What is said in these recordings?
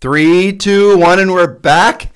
Three, two, one, and we're back.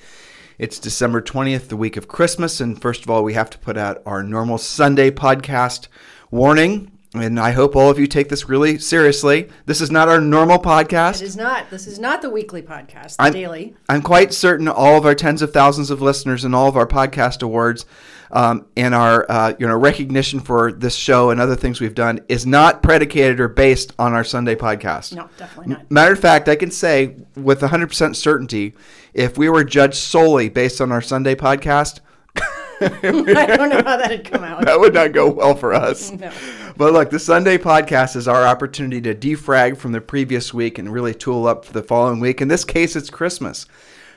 It's December 20th, the week of Christmas. And first of all, we have to put out our normal Sunday podcast warning. And I hope all of you take this really seriously. This is not our normal podcast. It is not. This is not the weekly podcast, the I'm, daily. I'm quite certain all of our tens of thousands of listeners and all of our podcast awards um, and our uh, you know recognition for this show and other things we've done is not predicated or based on our Sunday podcast. No, definitely not. Matter of fact, I can say with 100% certainty, if we were judged solely based on our Sunday podcast, I don't know how that'd come out. that would not go well for us. No. But look, the Sunday podcast is our opportunity to defrag from the previous week and really tool up for the following week. In this case, it's Christmas.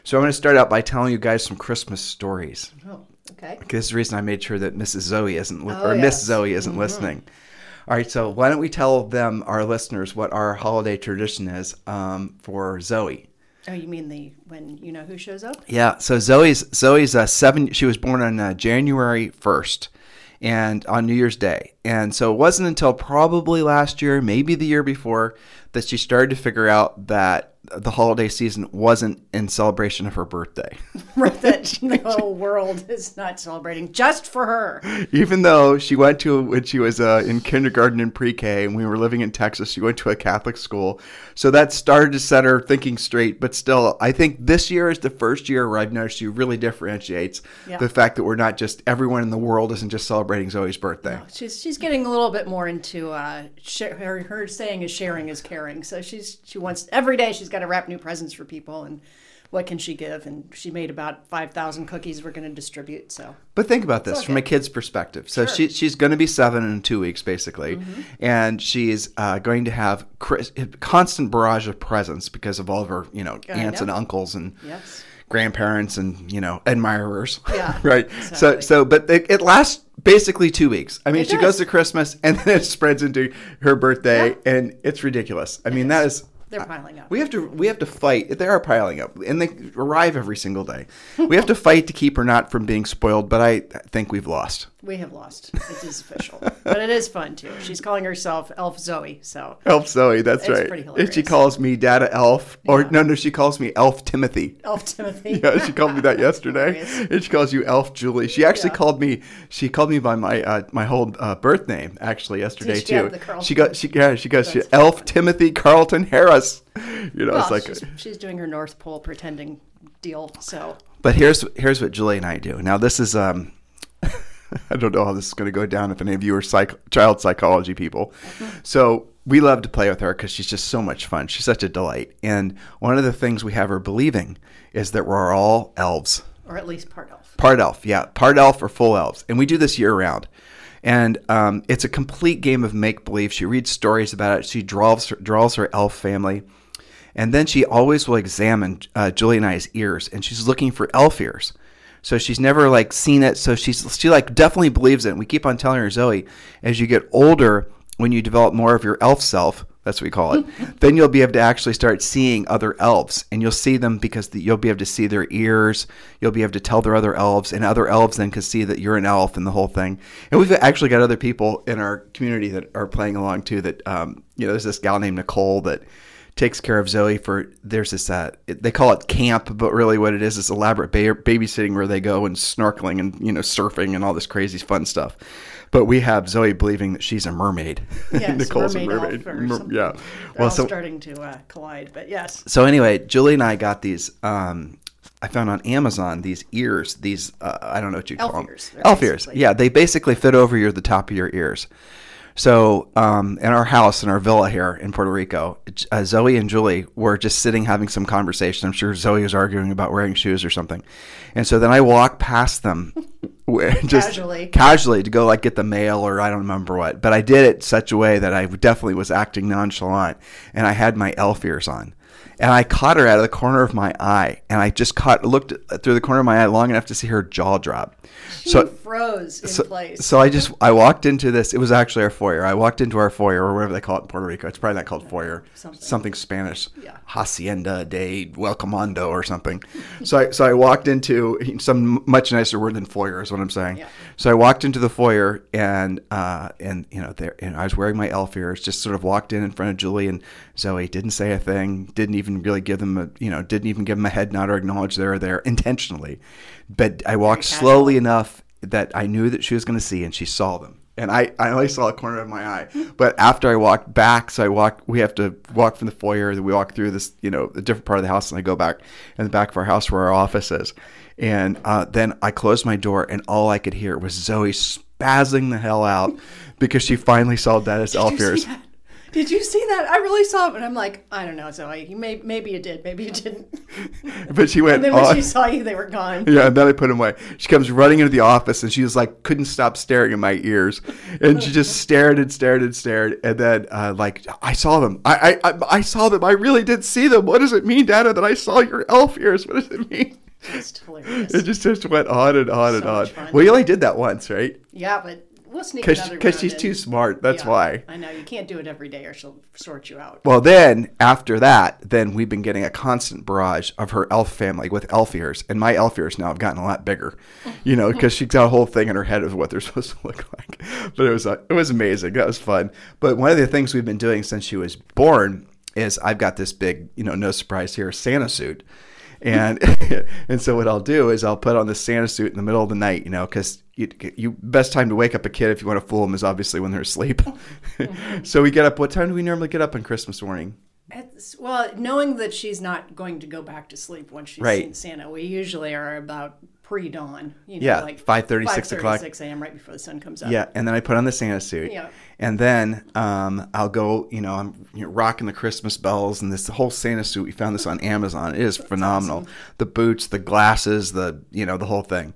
So I'm going to start out by telling you guys some Christmas stories. Oh, okay. This is the reason I made sure that Mrs. Zoe isn't, li- Oh, or Miss. Zoe isn't listening. All right, so why don't we tell them, our listeners, what our holiday tradition is um, for Zoe? Oh, you mean the when you know who shows up? Yeah, so Zoe's Zoe's uh, seven. She was born on uh, January first, and on New Year's Day, and so it wasn't until probably last year, maybe the year before, that she started to figure out that the holiday season wasn't in celebration of her birthday. Right, that the whole world is not celebrating just for her. Even though she went to when she was uh, in kindergarten and pre-K, and we were living in Texas, she went to a Catholic school, so that started to set her thinking straight. But still, I think this year is the first year where I've noticed she really differentiates Yeah. the fact that we're not just everyone in the world isn't just celebrating Zoe's birthday. She's she's getting a little bit more into uh, share, her her saying is sharing is caring. So she's she wants every day she's got to wrap new presents for people and what can she give? And she made about five thousand cookies we're going to distribute. So But think about this okay. from a kid's perspective. So she, she's going to be seven in two weeks, basically, Mm-hmm. and she's uh, going to have constant barrage of presents because of all of her, you know, aunts and uncles and yes, grandparents and you know admirers. Yeah, right. So exactly. so, but it, it lasts basically two weeks. I mean, It she goes to Christmas and then it spreads into her birthday, and it's ridiculous. I mean, that is. They're piling up. We have to we have to fight. They are piling up, and they arrive every single day. We have to fight to keep her not from being spoiled, but I think we've lost. We have lost. It is official, but it is fun too. She's calling herself Elf Zoe. So Elf Zoe, that's It's right. And she calls me Data Elf, or Yeah. no, no, she calls me Elf Timothy. Elf Timothy. Yeah, she called me that yesterday, and she calls you Elf Julie. She actually Yeah. called me. She called me by my uh, my whole uh, birth name actually yesterday too. She got she yeah she goes she, Elf Timothy Carlton Harris. You know, Well, it's like. she's, she's doing her North Pole pretending deal. So But here's here's what Julie and I do. Now this is um. I don't know how this is going to go down if any of you are psych- child psychology people. So we love to play with her because she's just so much fun. She's such a delight. And one of the things we have her believing is that we're all elves. or at least part elf. Part elf, yeah, part elf or full elves, and we do this year round. And um, it's a complete game of make believe. She reads stories about it. She draws draws her elf family, and then she always will examine uh, Julie and I's ears, and she's looking for elf ears. So she's never like seen it. So she's she like definitely believes it. And we keep on telling her, Zoe, as you get older, when you develop more of your elf self, that's what we call it, then you'll be able to actually start seeing other elves, and you'll see them because the, you'll be able to see their ears. You'll be able to tell they're other elves, and other elves then can see that you're an elf and the whole thing. And we've actually got other people in our community that are playing along too. That um, you know, there's this gal named Nicole that takes care of Zoe for there's this uh, they call it camp, but really what it is is elaborate ba- babysitting where they go and snorkeling and you know surfing and all this crazy fun stuff. But we have Zoe believing that she's a mermaid. Yes, Nicole's mermaid, a mermaid. Mer- yeah. They're Well, so starting to uh, collide. But yes, so anyway, Julie and I got these. Um, I found on Amazon these ears. These uh, I don't know what you call them. ears, Elf ears. Yeah, they basically fit over your the top of your ears. So um, in our house in our villa here in Puerto Rico, uh, Zoe and Julie were just sitting having some conversation. I'm sure Zoe was arguing about wearing shoes or something, and so then I walk past them. just Casually. casually to go like get the mail or I don't remember what, but I did it such a way that I definitely was acting nonchalant and I had my elf ears on. And I caught her out of the corner of my eye, and I just caught looked through the corner of my eye long enough to see her jaw drop. she so froze in so, place. so I just I walked into this. It was actually our foyer. I walked into our foyer or whatever they call it in Puerto Rico. It's probably not called foyer. Something. Something Spanish. Yeah. Hacienda de Welcomando or something. so I so I walked into some much nicer word than foyer is what I'm saying. Yeah. So I walked into the foyer and uh and you know there and I was wearing my elf ears. Just sort of walked in in front of Julie and Zoe. Didn't say a thing. Didn't even really give them a you know didn't even give them a head nod or acknowledge they were there intentionally. But I walked slowly enough that I knew that she was going to see, and she saw them. And I, I only saw a corner of my eye. But after I walked back, so I walk, we have to walk from the foyer, then we walk through this, you know, a different part of the house, and I go back in the back of our house where our office is. And uh, then I closed my door, and all I could hear was Zoe spazzing the hell out because she finally saw Dennis Did you see Elfiers. Did you see that? I really saw it, and I'm like, I don't know, Zoe. You may, maybe you did, maybe you didn't. But she went And then when on. she saw you, they were gone. Yeah, and then I put them away. She comes running into the office and she was like, couldn't stop staring at my ears, and she just stared and stared and stared, and then uh, like, I saw them. I, I I saw them. I really did see them. What does it mean, Dana, that I saw your elf ears? What does it mean? Just hilarious. It just just went on and on and on. Well, you only did that once, right? Yeah, but we'll sneak Because because she's in. too smart. That's Yeah, why. I know you can't do it every day, or she'll sort you out. Well, then after that, then we've been getting a constant barrage of her elf family with elf ears, and my elf ears now have gotten a lot bigger, you know, because she's got a whole thing in her head of what they're supposed to look like. But it was uh, it was amazing. That was fun. But one of the things we've been doing since she was born is I've got this big, you know, no surprise here, Santa suit. And and so what I'll do is I'll put on the Santa suit in the middle of the night, you know, because you, you best time to wake up a kid if you want to fool them is obviously when they're asleep. so we get up. What time do we normally get up on Christmas morning? It's, well, knowing that she's not going to go back to sleep once she's Right. seen Santa, we usually are about pre-dawn. You know, Yeah, like 5:30, 6 o'clock. 6 a.m. right before the sun comes up. Yeah, and then I put on the Santa suit. Yeah. And then um, I'll go, you know, I'm you know, rocking the Christmas bells and this whole Santa suit. We found this on Amazon. It is phenomenal. The boots, the glasses, the you know, the whole thing.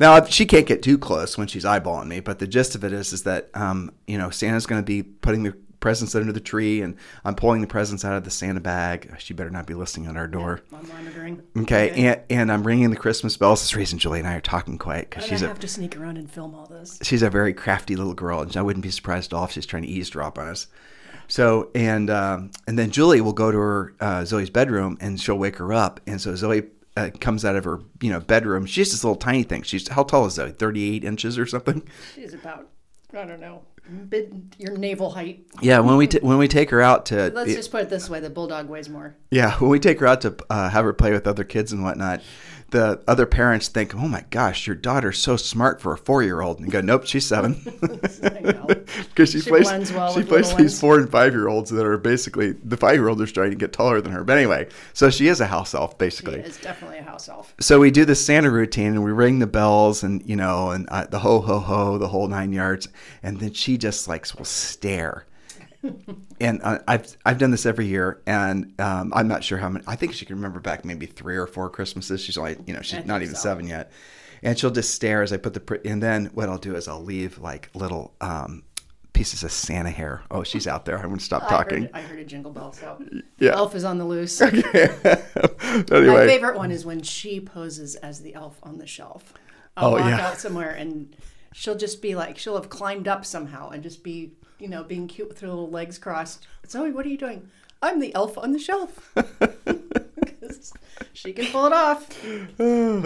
Now she can't get too close when she's eyeballing me, but the gist of it is, is that um, you know Santa's going to be putting the presents under the tree, and I'm pulling the presents out of the Santa bag. She better not be listening at our door. I'm monitoring. Okay, and, and I'm ringing the Christmas bells. This reason Julie and I are talking quiet because she's I a have to sneak around and film all this. she's a very crafty little girl, and I wouldn't be surprised at all if she's trying to eavesdrop on us. So and um, and then Julie will go to her uh, Zoe's bedroom, and she'll wake her up, and so Zoe. Uh, comes out of her, you know, bedroom. She's this little tiny thing. She's how tall is Zoe? Thirty-eight inches or something. She's about, I don't know, mid, your navel height. Yeah. When we t- when we take her out to Let's just put it this way: the bulldog weighs more. Yeah, when we take her out to uh, have her play with other kids and whatnot, the other parents think, "Oh my gosh, your daughter's so smart for a four-year-old," and go, "Nope, she's seven. Because she, She plays, well she plays these ones. four and five-year-olds that are basically the five-year-olds are trying to get taller than her. But anyway, so she is a house elf She basically. is definitely a house elf. So we do the Santa routine and we ring the bells and you know and uh, the ho ho ho the whole nine yards, and then she just like will stare. and uh, I've I've done this every year, and um, I'm not sure how many. I think she can remember back maybe three or four Christmases. She's only you know she's not even so. seven yet, and she'll just stare as I put the pr- and then what I'll do is I'll leave like little um, pieces of Santa hair. Oh, she's out there. I'm gonna stop I talking. heard, I heard a jingle bell, so Yeah. elf is on the loose. anyway, My favorite one is when she poses as the elf on the shelf. I'll Oh, walk yeah. out somewhere and she'll just be like, she'll have climbed up somehow and just be, you know, being cute with her little legs crossed. Zoe, what are you doing? I'm the elf on the shelf. she can pull it off.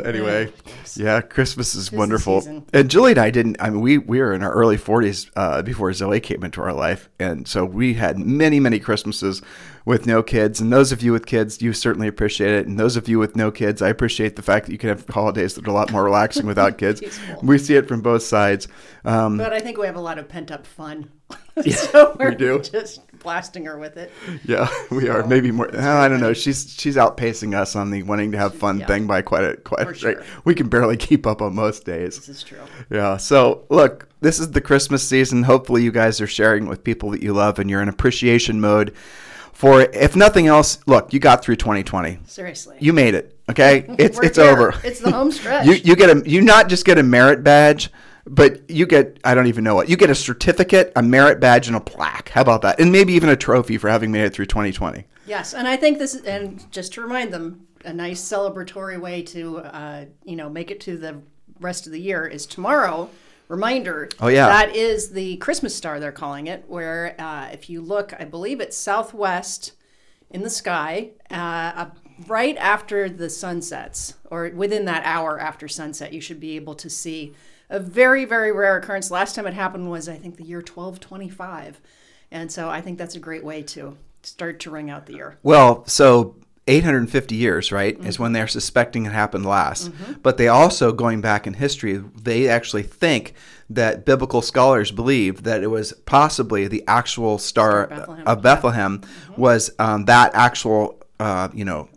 Anyway, yeah, Christmas is wonderful. season. And Julie and I didn't. I mean, we we were in our early forties uh, before Zoe came into our life, and so we had many many Christmases with no kids. And those of you with kids, you certainly appreciate it. And those of you with no kids, I appreciate the fact that you can have holidays that are a lot more relaxing without kids. Peaceful. We see it from both sides. Um, But I think we have a lot of pent up fun. so we're do. just blasting her with it. yeah, we are maybe more. I don't know. She's she's outpacing us on the wanting to have fun yeah. thing by quite a quite a sure. We can barely keep up on most days. This is true. Yeah. So look, this is the Christmas season. Hopefully, you guys are sharing with people that you love, and you're in appreciation mode for. If nothing else, look, you got through 2020. Seriously. You made it. Okay, it's We're it's over. It's the home stretch. you you get a you not just get a merit badge, but you get I don't even know what you get a certificate, a merit badge, and a plaque. How about that? And maybe even a trophy for having made it through 2020. Yes, and I think this is, and just to remind them, a nice celebratory way to, uh, you know, make it to the rest of the year is tomorrow. Reminder. Oh, yeah. That is the Christmas star they're calling it. Where uh, if you look, I believe it's southwest in the sky, uh, uh, right after the sun sets, or within that hour after sunset, you should be able to see a very very rare occurrence. Last time it happened was I think the year 1225, and so I think that's a great way to start to ring out the year. Well, so 850 years, right, is when they're suspecting it happened last. But they also, going back in history, they actually think that biblical scholars believe that it was possibly the actual star, Star of Bethlehem. of Bethlehem was um, that actual, uh, you know,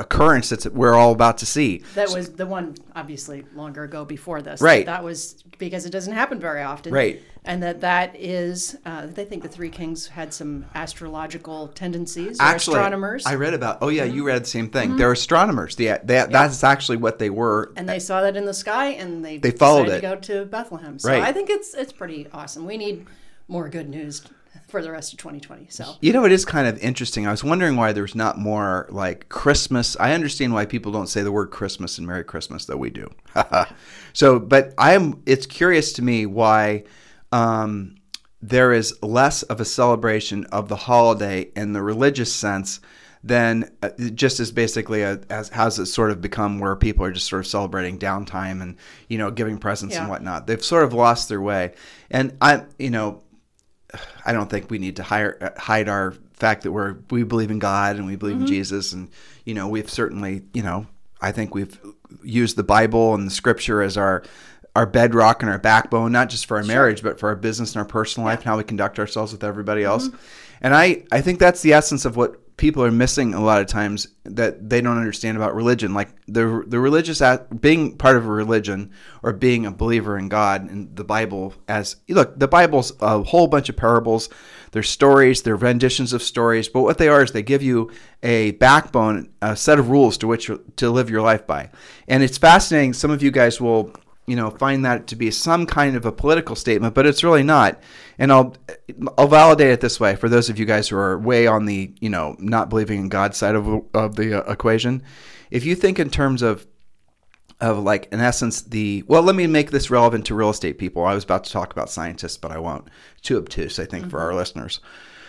occurrence that we're all about to see. That was the one, obviously, longer ago before this. Right. That was because it doesn't happen very often. Right. And that that is, uh, they think the Three Kings had some astrological tendencies. Or Actually, astronomers. Mm-hmm. I read about. Oh yeah, you read the same thing. They're astronomers. The, that that's actually what they were. and they saw that in the sky, and they They followed decided it. to go to Bethlehem. So Right. I think it's it's pretty awesome. We need more good news for the rest of 2020. So You know, it is kind of interesting. I was wondering why there's not more like Christmas. I understand why people don't say the word Christmas and Merry Christmas, though we do. so, but I am. It's curious to me why um, there is less of a celebration of the holiday in the religious sense than uh, just as basically a, as has it sort of become where people are just sort of celebrating downtime and you know giving presents and whatnot. They've sort of lost their way, and I, you know, I don't think we need to hire, uh, hide our fact that we're we believe in God and we believe in Jesus, and you know we've certainly you know I think we've used the Bible and the Scripture as our our bedrock and our backbone, not just for our marriage, but for our business and our personal life and how we conduct ourselves with everybody else. And I I think that's the essence of what people are missing a lot of times that they don't understand about religion. Like the the religious at, being part of a religion or being a believer in God and the Bible as look the Bible's a whole bunch of parables. They're stories they're renditions of stories but what they are is they give you a backbone a set of rules to which to live your life by. And it's fascinating. Some of you guys will you know find that to be some kind of a political statement but it's really not. And i'll i'll validate it this way for those of you guys who are way on the you know not believing in god side of, of the uh, equation. If you think in terms of of like in essence the well let me make this relevant to real estate people. I was about to talk about scientists but i won't. Too obtuse i think for our listeners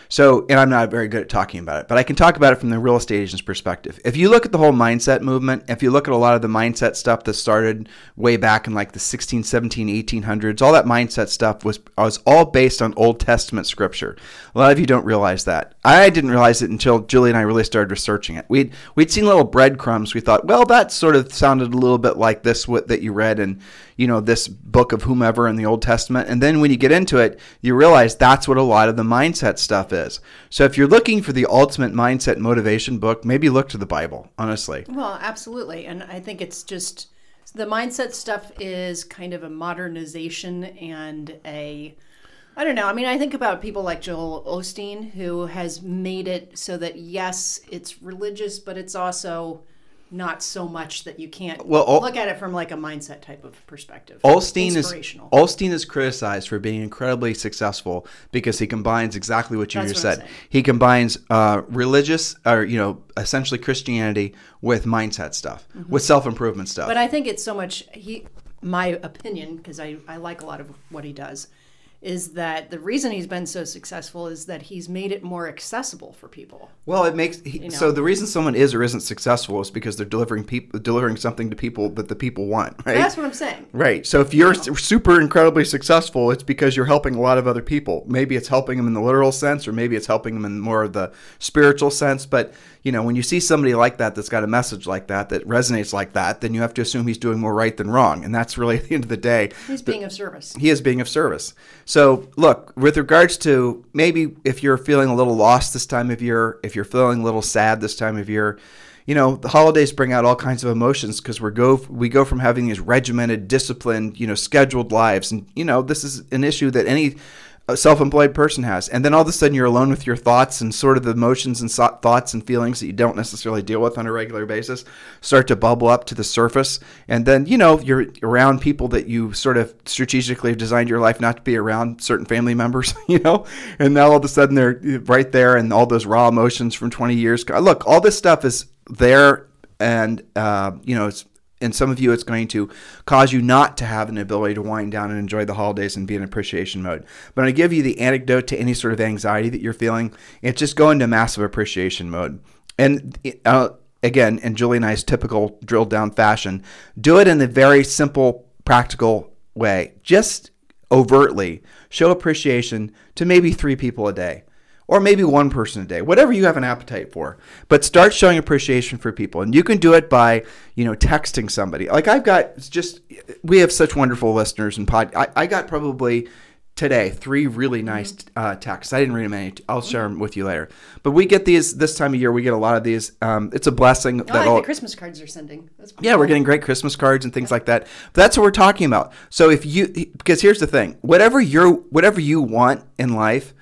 so and i'm not very good at talking about it but i can talk about it from the real estate agent's perspective. If you look at the whole mindset movement if you look at a lot of the mindset stuff that started way back in like the 16 17 1800s all that mindset stuff was was all based on old testament scripture. A lot of you don't realize that. I didn't realize it until julie and i really started researching it. We'd we'd seen little breadcrumbs. We thought well that sort of sounded a little bit like this what that you read in you know this book of whomever in the old testament. And then when you get into it you realize that's what a lot of the mindset stuff is so if you're looking for the ultimate mindset motivation book maybe look to the bible honestly Well, absolutely. And I think it's just the mindset stuff is kind of a modernization and a I don't know. I mean, I think about people like Joel Osteen who has made it so that yes, it's religious, but it's also not so much that you can't Well, Ol- look at it from like a mindset type of perspective. Osteen is. Osteen is criticized for being incredibly successful because he combines exactly what you That's just what said. He combines uh, religious or you know essentially Christianity with mindset stuff, with self improvement stuff. Mm-hmm. But I think it's so much he my opinion because I, I like a lot of what he does is that the reason he's been so successful is that he's made it more accessible for people. Well, it makes he, know. so the reason someone is or isn't successful is because they're delivering people delivering something to people that the people want, right? That's what I'm saying. Right. So if you're s- super incredibly successful, it's because you're helping a lot of other people. Maybe it's helping them in the literal sense, or maybe it's helping them in more of the spiritual sense. But you know, when you see somebody like that that's got a message like that that resonates like that, then you have to assume he's doing more right than wrong, and that's really at the end of the day He's being of service. he is being of service. So, look, with regards to maybe if you're feeling a little lost this time of year, if you're feeling a little sad this time of year, you know, the holidays bring out all kinds of emotions because we go we go from having these regimented, disciplined, you know, scheduled lives, and you know, this is an issue that any uh, self-employed person has, and then all of a sudden you're alone with your thoughts and sort of the emotions and so- thoughts and feelings that you don't necessarily deal with on a regular basis start to bubble up to the surface, and then you know you're around people that you sort of strategically have designed your life not to be around certain family members, you know, and now all of a sudden they're right there, and all those raw emotions from 20 years. Look, all this stuff is there, and uh, you know it's and some of you it's going to cause you not to have an ability to wind down and enjoy the holidays and be in appreciation mode. But I give you the antidote to any sort of anxiety that you're feeling. It's just go into massive appreciation mode. And uh, again, in Julie and I's typical drilled down fashion, do it in a very simple, practical way. Just overtly show appreciation to maybe three people a day or maybe one person a day, whatever you have an appetite for. But start showing appreciation for people. And you can do it by, you know, texting somebody. Like I've got just, we have such wonderful listeners and pod. I, I got probably today three really nice uh, texts. I didn't read them any. I'll share them with you later. But we get these this time of year. We get a lot of these. Um, it's a blessing I that all, the Christmas cards they're sending. That's yeah, we're getting great Christmas cards and things like that. But that's what we're talking about. So if you because here's the thing, whatever you're whatever you want in life,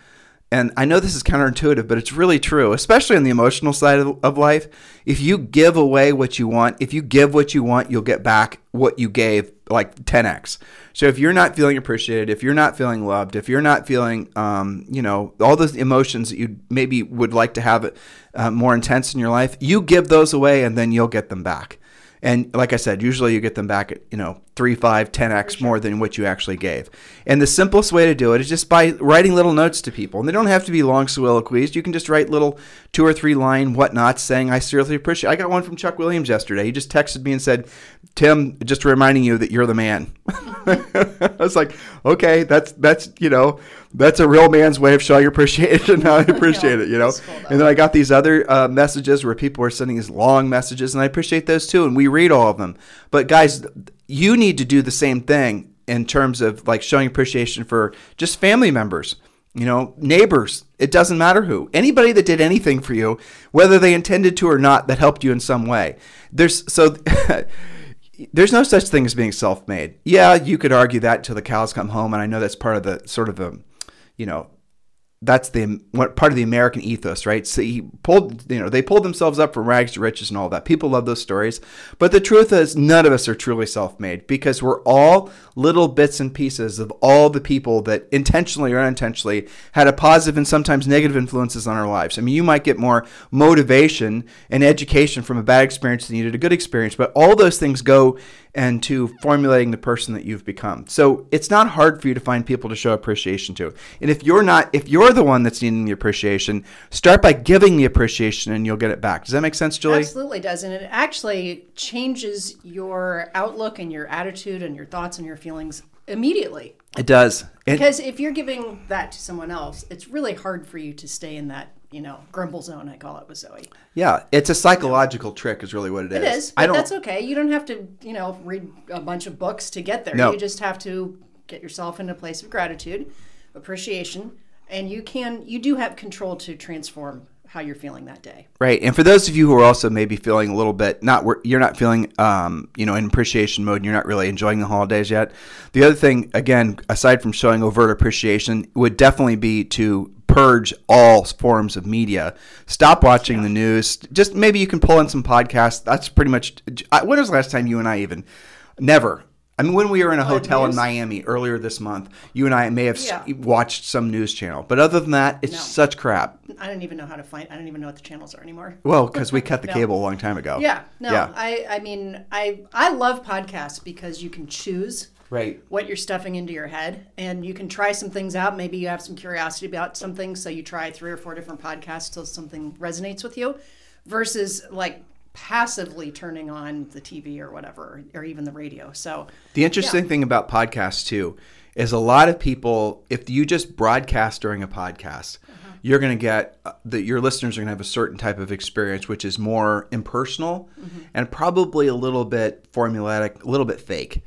and I know this is counterintuitive, but it's really true, especially on the emotional side of, of life. If you give away what you want, if you give what you want, you'll get back what you gave like 10x. So if you're not feeling appreciated, if you're not feeling loved, if you're not feeling, um, you know, all those emotions that you maybe would like to have uh, more intense in your life, you give those away and then you'll get them back. And like I said, usually you get them back at, you know, 3, 5, 10x more than what you actually gave. And the simplest way to do it is just by writing little notes to people. And they don't have to be long soliloquies. You can just write little two or three line whatnots saying, I seriously appreciate I got one from Chuck Williams yesterday. He just texted me and said, Tim, just reminding you that you're the man. I was like, okay, that's, that's, you know, that's a real man's way of showing appreciation. I appreciate it, you know. And then I got these other uh, messages where people are sending these long messages, and I appreciate those too. And we read all of them. But guys, you need to do the same thing in terms of like showing appreciation for just family members, you know, neighbors. It doesn't matter who. Anybody that did anything for you, whether they intended to or not, that helped you in some way. There's so. There's no such thing as being self-made. Yeah, you could argue that till the cows come home, and I know that's part of the sort of the, you know, that's the what part of the American ethos, right? So he pulled, you know, they pulled themselves up from rags to riches and all that. People love those stories, but the truth is, none of us are truly self-made because we're all little bits and pieces of all the people that intentionally or unintentionally had a positive and sometimes negative influences on our lives. I mean, you might get more motivation and education from a bad experience than you did a good experience, but all those things go into formulating the person that you've become. So it's not hard for you to find people to show appreciation to. And if you're not, if you're the one that's needing the appreciation, start by giving the appreciation and you'll get it back. Does that make sense, Julie? Absolutely does. And it actually changes your outlook and your attitude and your thoughts and your feelings immediately. It does. And- Because if you're giving that to someone else, it's really hard for you to stay in that, you know, grumble zone, I call it with Zoe. yeah, it's a psychological trick, is really what it is. It is, I but don't. that's okay. You don't have to, you know, read a bunch of books to get there. No. You just have to get yourself in a place of gratitude, appreciation, and you can, you do have control to transform how you're feeling that day. Right, and for those of you who are also maybe feeling a little bit not you're not feeling um, you know in appreciation mode, and you're not really enjoying the holidays yet. The other thing, again, aside from showing overt appreciation, would definitely be to purge all forms of media. Stop watching the news. Just maybe you can pull in some podcasts. That's pretty much. I- When was the last time you and I even? Never. I mean, when we were in a hotel in? Miami earlier this month, you and I may have s- Yeah. watched some news channel. But other than that, it's No. such crap. I don't even know how to find, I don't even know what the channels are anymore. Well, because we cut the No. cable a long time ago. Yeah, no, Yeah. I, I mean, I, I love podcasts because you can choose Right. what you're stuffing into your head. And you can try some things out. Maybe you have some curiosity about something so you try three or four different podcasts till something resonates with you versus like passively turning on the tv or whatever or even the radio. So The interesting thing about podcasts too is a lot of people, if you just broadcast during a podcast, you're going to get uh, that your listeners are going to have a certain type of experience, which is more impersonal and probably a little bit formulaic, a little bit fake.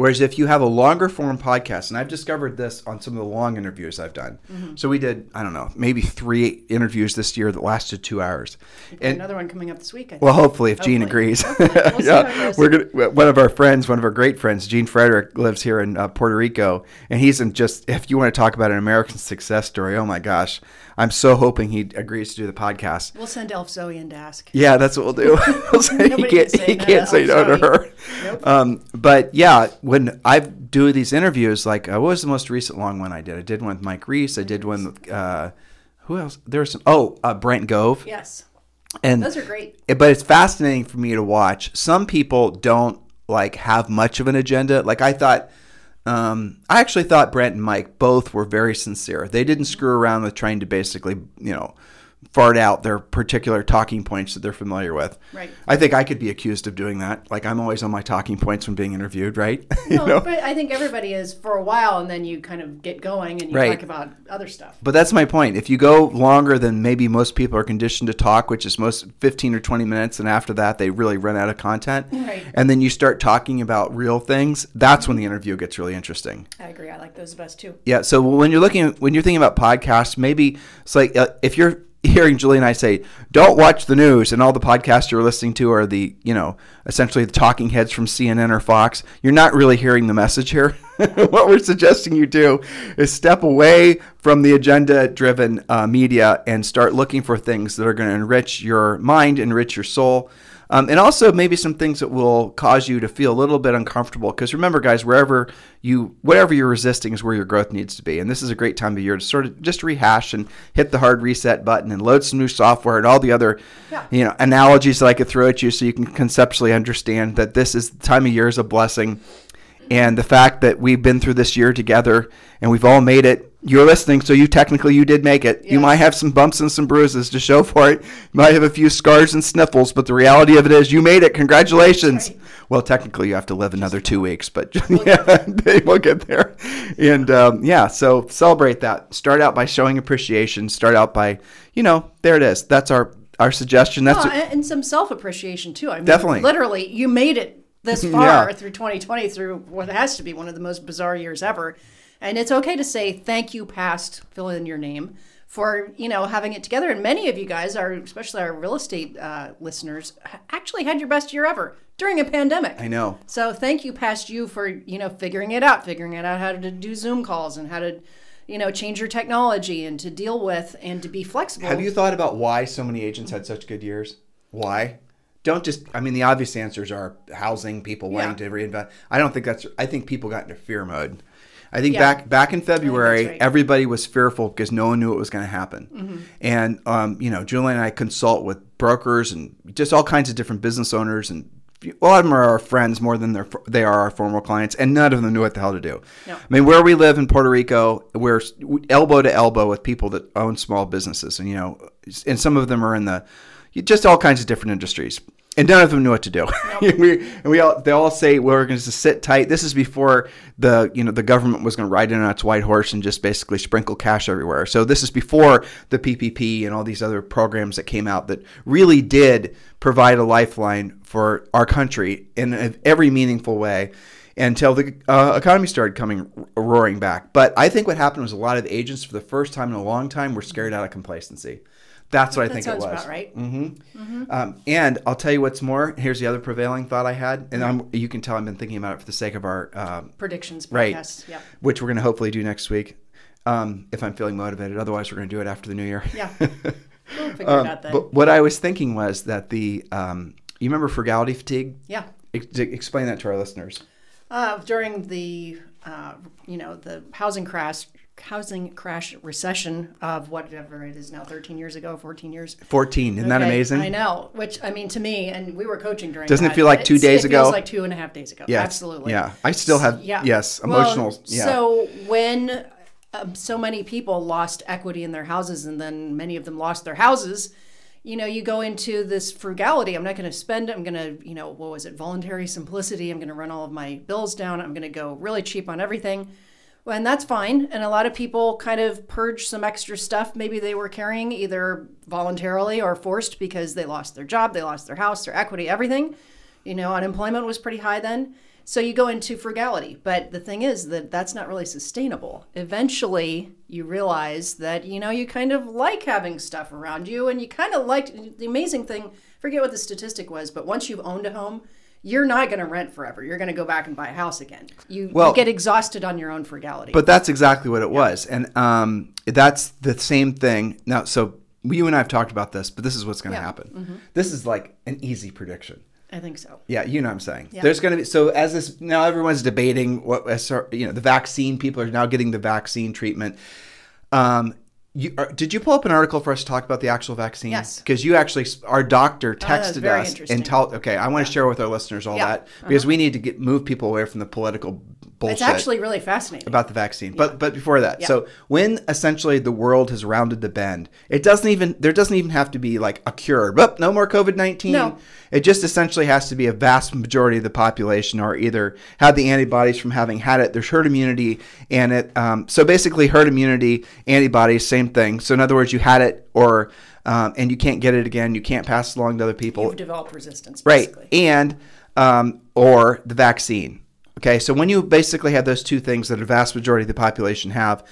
Whereas if you have a longer form podcast, and I've discovered this on some of the long interviews I've done. So we did, I don't know, maybe three interviews this year that lasted two hours. And another one coming up this week I think. well, hopefully, if Gene agrees. We'll see how it yeah, we're gonna. One of our friends, one of our great friends, Gene Frederick, lives here in uh, Puerto Rico, and he's in just. If you want to talk about an American success story, oh my gosh, I'm so hoping he agrees to do the podcast. we'll send elf zoe in to ask Yeah, that's what we'll do. We'll say he can't, can say he no can't to say no to her. Nope. Um, but yeah, when I do these interviews, like uh, what was the most recent long one I did? I did one with Mike Reese. I did one with uh, who else? There was some. Oh, uh, Brent Gove. yes And Those are great. but it's fascinating for me to watch. Some people don't like have much of an agenda. Like I thought, um, I actually thought Brent and Mike both were very sincere. They didn't screw around with trying to basically, you know, fart out their particular talking points that they're familiar with. Right. I think I could be accused of doing that. Like I'm always on my talking points when being interviewed, right? you No, know? but I think everybody is for a while, and then you kind of get going and you Right. talk about other stuff. But that's my point. If you go longer than maybe most people are conditioned to talk, which is most 15 or 20 minutes, and after that they really run out of content, Right. and then you start talking about real things, that's when the interview gets really interesting. I agree. I like those best too. Yeah. So when you're looking, when you're thinking about podcasts, maybe it's like uh, if you're hearing Julie and I say, "Don't watch the news," and all the podcasts you're listening to are the, you know, essentially the talking heads from CNN or Fox. You're not really hearing the message here. what we're suggesting you do is step away from the agenda-driven uh, media and start looking for things that are going to enrich your mind, enrich your soul. Um, and also maybe some things that will cause you to feel a little bit uncomfortable. Because remember, guys, wherever you, whatever you're resisting is where your growth needs to be. And this is a great time of year to sort of just rehash and hit the hard reset button and load some new software and all the other, Yeah. you know, analogies that I could throw at you so you can conceptually understand that this is the time of year is a blessing. And the fact that we've been through this year together and we've all made it. You're listening, so you technically you did make it. You might have some bumps and some bruises to show for it. You might have a few scars and sniffles, but the reality of it is you made it. Congratulations. Right. Well, technically you have to live another two weeks, but yeah, we'll get there. And um, yeah, so celebrate that. Start out by showing appreciation. Start out by, you know, there it is. That's our our suggestion. That's Oh, and, some self appreciation too. I mean, Definitely. Literally, you made it this Yeah. far through 2020, through what has to be one of the most bizarre years ever. And it's okay to say thank you, past, fill in your name, for you know having it together. And many of you guys are, especially our real estate uh, listeners, actually had your best year ever during a pandemic. I know. So thank you, past you, for you know figuring it out, figuring it out how to do Zoom calls and how to, you know, change your technology and to deal with and to be flexible. Have you thought about why so many agents had such good years? Why? Don't just. I mean, the obvious answers are housing, people wanting Yeah. to reinvent. I don't think that's. I think people got into fear mode. I think Yeah. back back in February, right. everybody was fearful because no one knew what was going to happen. Mm-hmm. And um, you know, Julie and I consult with brokers and just all kinds of different business owners, and a lot of them are our friends more than they're, our formal clients, and none of them knew what the hell to do. No. I mean, where we live in Puerto Rico, we're elbow to elbow with people that own small businesses, and you know, and some of them are in the just all kinds of different industries, and none of them knew what to do. we, and we all they all say we're going to sit tight. This is before the you know the government was going to ride in on its white horse and just basically sprinkle cash everywhere. So this is before the PPP and all these other programs that came out that really did provide a lifeline for our country in every meaningful way until the uh, economy started coming roaring back. But I think what happened was a lot of agents, for the first time in a long time, were scared out of complacency. That's what I That think it was. about right. Um, and I'll tell you what's more. Here's the other prevailing thought I had, and I'm, you can tell I've been thinking about it for the sake of our, um, predictions Right. Yep. which we're going to hopefully do next week, um, if I'm feeling motivated. Otherwise, we're going to do it after the new year. Yeah. We'll figure Um, out then. but what I was thinking was that the, um, you remember frugality fatigue? yeah. Ex- explain that to our listeners. Uh, during the uh, you know the housing crash housing crash recession of whatever it is now 13 years ago 14 years 14. Isn't that amazing? i know which i mean to me and we were coaching during Doesn't it feel like two days it ago? feels like two and a half days ago Yes. absolutely Yeah. I still have, yeah yes, Well, emotional. yeah. so when um, so many people lost equity in their houses and then many of them lost their houses you know you go into this frugality i'm not going to spend i'm going to you know what was it voluntary simplicity i'm going to run all of my bills down i'm going to go really cheap on everything well, and that's fine. And a lot of people kind of purge some extra stuff maybe they were carrying either voluntarily or forced because they lost their job they lost their house their equity everything. You know unemployment was pretty high then. So you go into frugality. But the thing is that that's not really sustainable. Eventually you realize that you know you kind of like having stuff around you and you kind of like the amazing thing forget what the statistic was but once you've owned a home you're not going to rent forever you're going to go back and buy a house again you, Well- you get exhausted on your own frugality But that's exactly what it was, and um, that's the same thing. Now, so you and I have talked about this, but this is what's going to Yeah. Mm-hmm. happen. This is like an easy prediction. i think so Yeah, you know what I'm saying. Yeah. There's going to be so as this now everyone's debating what you know the vaccine. People are now getting the vaccine treatment. Um, You, uh, did you pull up an article for us to talk about the actual vaccine? Yes. Because you actually, our doctor texted very us and tell. Okay, I want to share with our listeners all Yeah. Uh-huh. that because we need to get move people away from the political bullshit It's actually really fascinating. about the vaccine. But but before that, Yeah. so when essentially the world has rounded the bend, it doesn't even there doesn't even have to be like a cure. But no more COVID nineteen. No. It just essentially has to be a vast majority of the population are either had the antibodies from having had it. There's herd immunity, and it. Um, so basically, herd immunity, antibodies, same thing. So in other words, you had it, or um, and you can't get it again. You can't pass it along to other people. You've developed resistance, Right. And um, or the vaccine. Okay, so when you basically have those two things that a vast majority of the population have,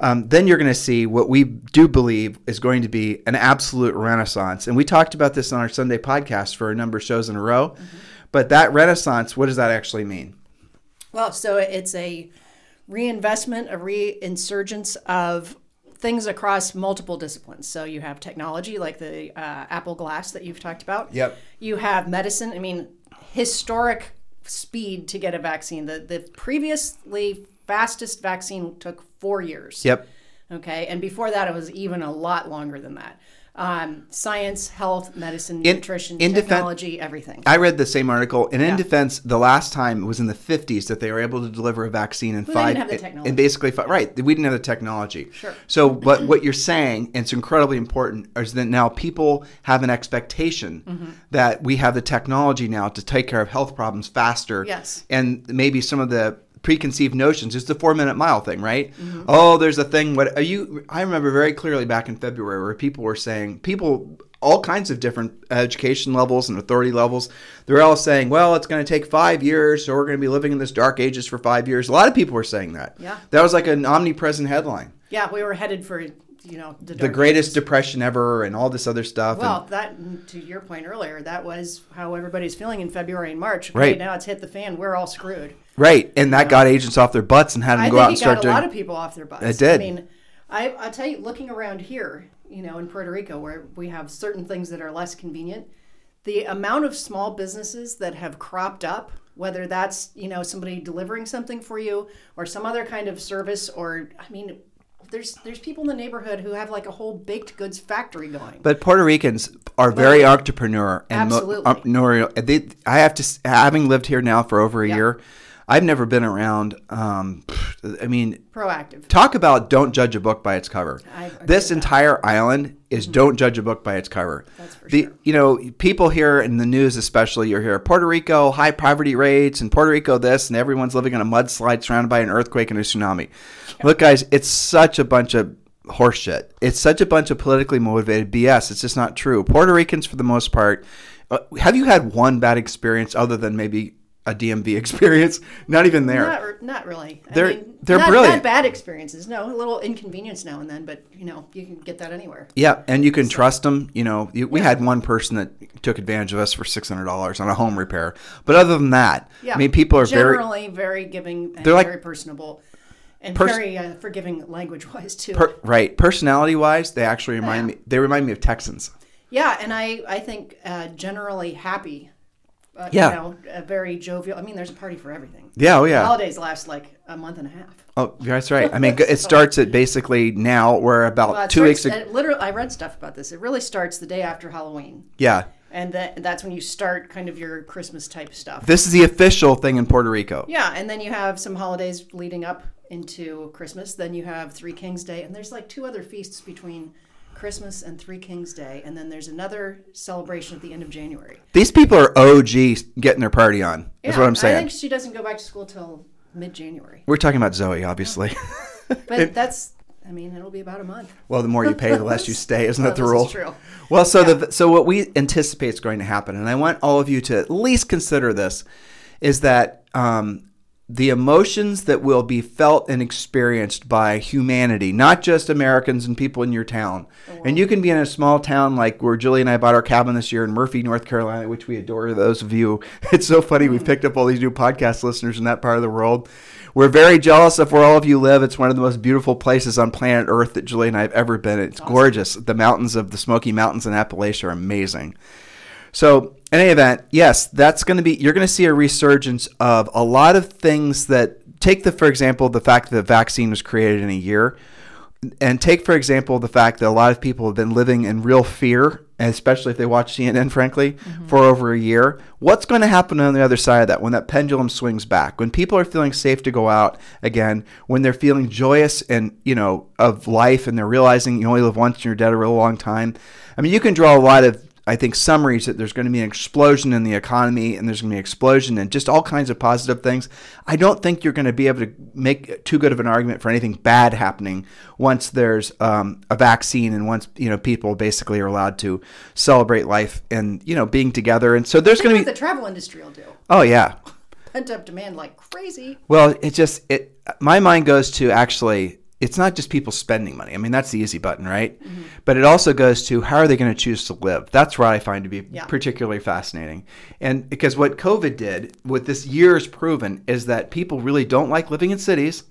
um, then you're going to see what we do believe is going to be an absolute renaissance. And we talked about this on our Sunday podcast for a number of shows in a row. But that renaissance, what does that actually mean? Well, so it's a reinvestment, a reinsurgence of things across multiple disciplines. So you have technology, like the uh, Apple Glass that you've talked about. Yep. You have medicine. I mean, historic speed to get a vaccine. The the previously fastest vaccine took four years. Yep. Okay, and before that, it was even a lot longer than that. Um, science, health, medicine, In- nutrition, in defen- technology, everything. I read the same article, and in Yeah. defense, the last time it was in the 50s that they were able to deliver a vaccine in they five. didn't have the technology. in basically, fi- right? We didn't have the technology. Sure. So, but what you're saying, and it's incredibly important, is that now people have an expectation Mm-hmm. that we have the technology now to take care of health problems faster. Yes. And maybe some of the preconceived notions it's the four minute mile thing right Mm-hmm. oh there's a thing what are you i remember very clearly back in february where people were saying people all kinds of different education levels and authority levels they're all saying well it's going to take five years so we're going to be living in this dark ages for five years a lot of people were saying that Yeah. that was like an omnipresent headline yeah, we were headed for you know the, the greatest depression ever and all this other stuff and- Well, that to your point earlier, that was how everybody's feeling in February and March. Okay, Right. now it's hit the fan. We're all screwed. Right and that got agents off their butts and had them I go out and start got a lot of people off their butts. It did. I mean, I I tell you, looking around here, you know, in Puerto Rico, where we have certain things that are less convenient, the amount of small businesses that have cropped up. Whether that's you know somebody delivering something for you or some other kind of service, or I mean, there's there's people in the neighborhood who have like a whole baked goods factory going. But Puerto Ricans are very entrepreneur and Absolutely. entrepreneurial. They, I have to, having lived here now for over a Yeah. year, I've never been around. Um, I mean, Proactive. talk about don't judge a book by its cover. This entire island is don't judge a book by its cover. Mm-hmm. That's for the, sure. You know, people here in the news, especially, you hear Puerto Rico high poverty rates and Puerto Rico this, and everyone's living in a mudslide surrounded by an earthquake and a tsunami. Look, guys, it's such a bunch of horseshit. It's such a bunch of politically motivated BS. It's just not true. Puerto Ricans, for the most part, uh, have you had one bad experience other than maybe a DMV experience? Not even there. Not, not really. They're- mean, they're not, brilliant. Not bad experiences. No, a little inconvenience now and then, but you know, you can get that anywhere. Yeah, and you can trust them. You know, you, we had one person that took advantage of us for six hundred dollars on a home repair. But other than that, Yeah. I mean, people are very generally very, giving and They're like- very personable and Pers- very uh, forgiving language wise too. per, right. Personality wise, they actually remind Yeah. me. They remind me of Texans. yeah, and I I think uh, generally happy. Uh, Yeah. You know, uh, very jovial. I mean, there's a party for everything. Yeah, oh yeah. Holidays last like a month and a half. Oh, that's right. I mean, it starts at basically now. We're about Well, two starts- weeks. ago. literally, I read stuff about this. It really starts the day after Halloween, yeah, and that, that's when you start kind of your Christmas type stuff. this is the official thing in Puerto Rico. Yeah, and then you have some holidays leading up into Christmas. Then you have Three Kings Day, and there's like two other feasts between Christmas and Three Kings Day, and then there's another celebration at the end of January. These people are OG getting their party on. Is what I'm saying. I think she doesn't go back to school till mid-January, We're talking about Zoe, obviously. but that's. I mean, it'll be about a month. Well, the more you pay, the less you stay. Isn't that the rule? true. Well, so the so what we anticipate is going to happen, and I want all of you to at least consider this, is that um, the emotions that will be felt and experienced by humanity, not just Americans and people in your town. Oh, and you can be in a small town like where Julie and I bought our cabin this year in Murphy, North Carolina, which we adore. Those of you, it's so funny we mm. picked up all these new podcast listeners in that part of the world. We're very jealous of where all of you live. It's one of the most beautiful places on planet Earth that Julie and I have ever been. It's gorgeous. The mountains of the Smoky Mountains in Appalachia are amazing. So, in any event, yes, that's going to be, you're going to see a resurgence of a lot of things that take the, for example, the fact that the vaccine was created in a year. and take for example the fact that a lot of people have been living in real fear, especially if they watch CNN, frankly, mm-hmm. for over a year. What's going to happen on the other side of that when that pendulum swings back? When people are feeling safe to go out again, when they're feeling joyous and you know of life, and they're realizing you only live once and you're dead a real long time. I mean, you can draw a lot of I think summaries that there's going to be an explosion in the economy and there's going to be an explosion and just all kinds of positive things. I don't think you're going to be able to make too good of an argument for anything bad happening once there's um, a vaccine and once you know people basically are allowed to celebrate life and you know being together. And so there's going to be the travel industry will do. oh yeah. Pent up demand like crazy. Well, it just it my mind goes to actually it's not just people spending money. I mean, that's the easy button, right? Mm-hmm. But it also goes to how are they going to choose to live? That's what I find to be Yeah. particularly fascinating. And because what COVID did, what this year has proven, is that people really don't like living in cities.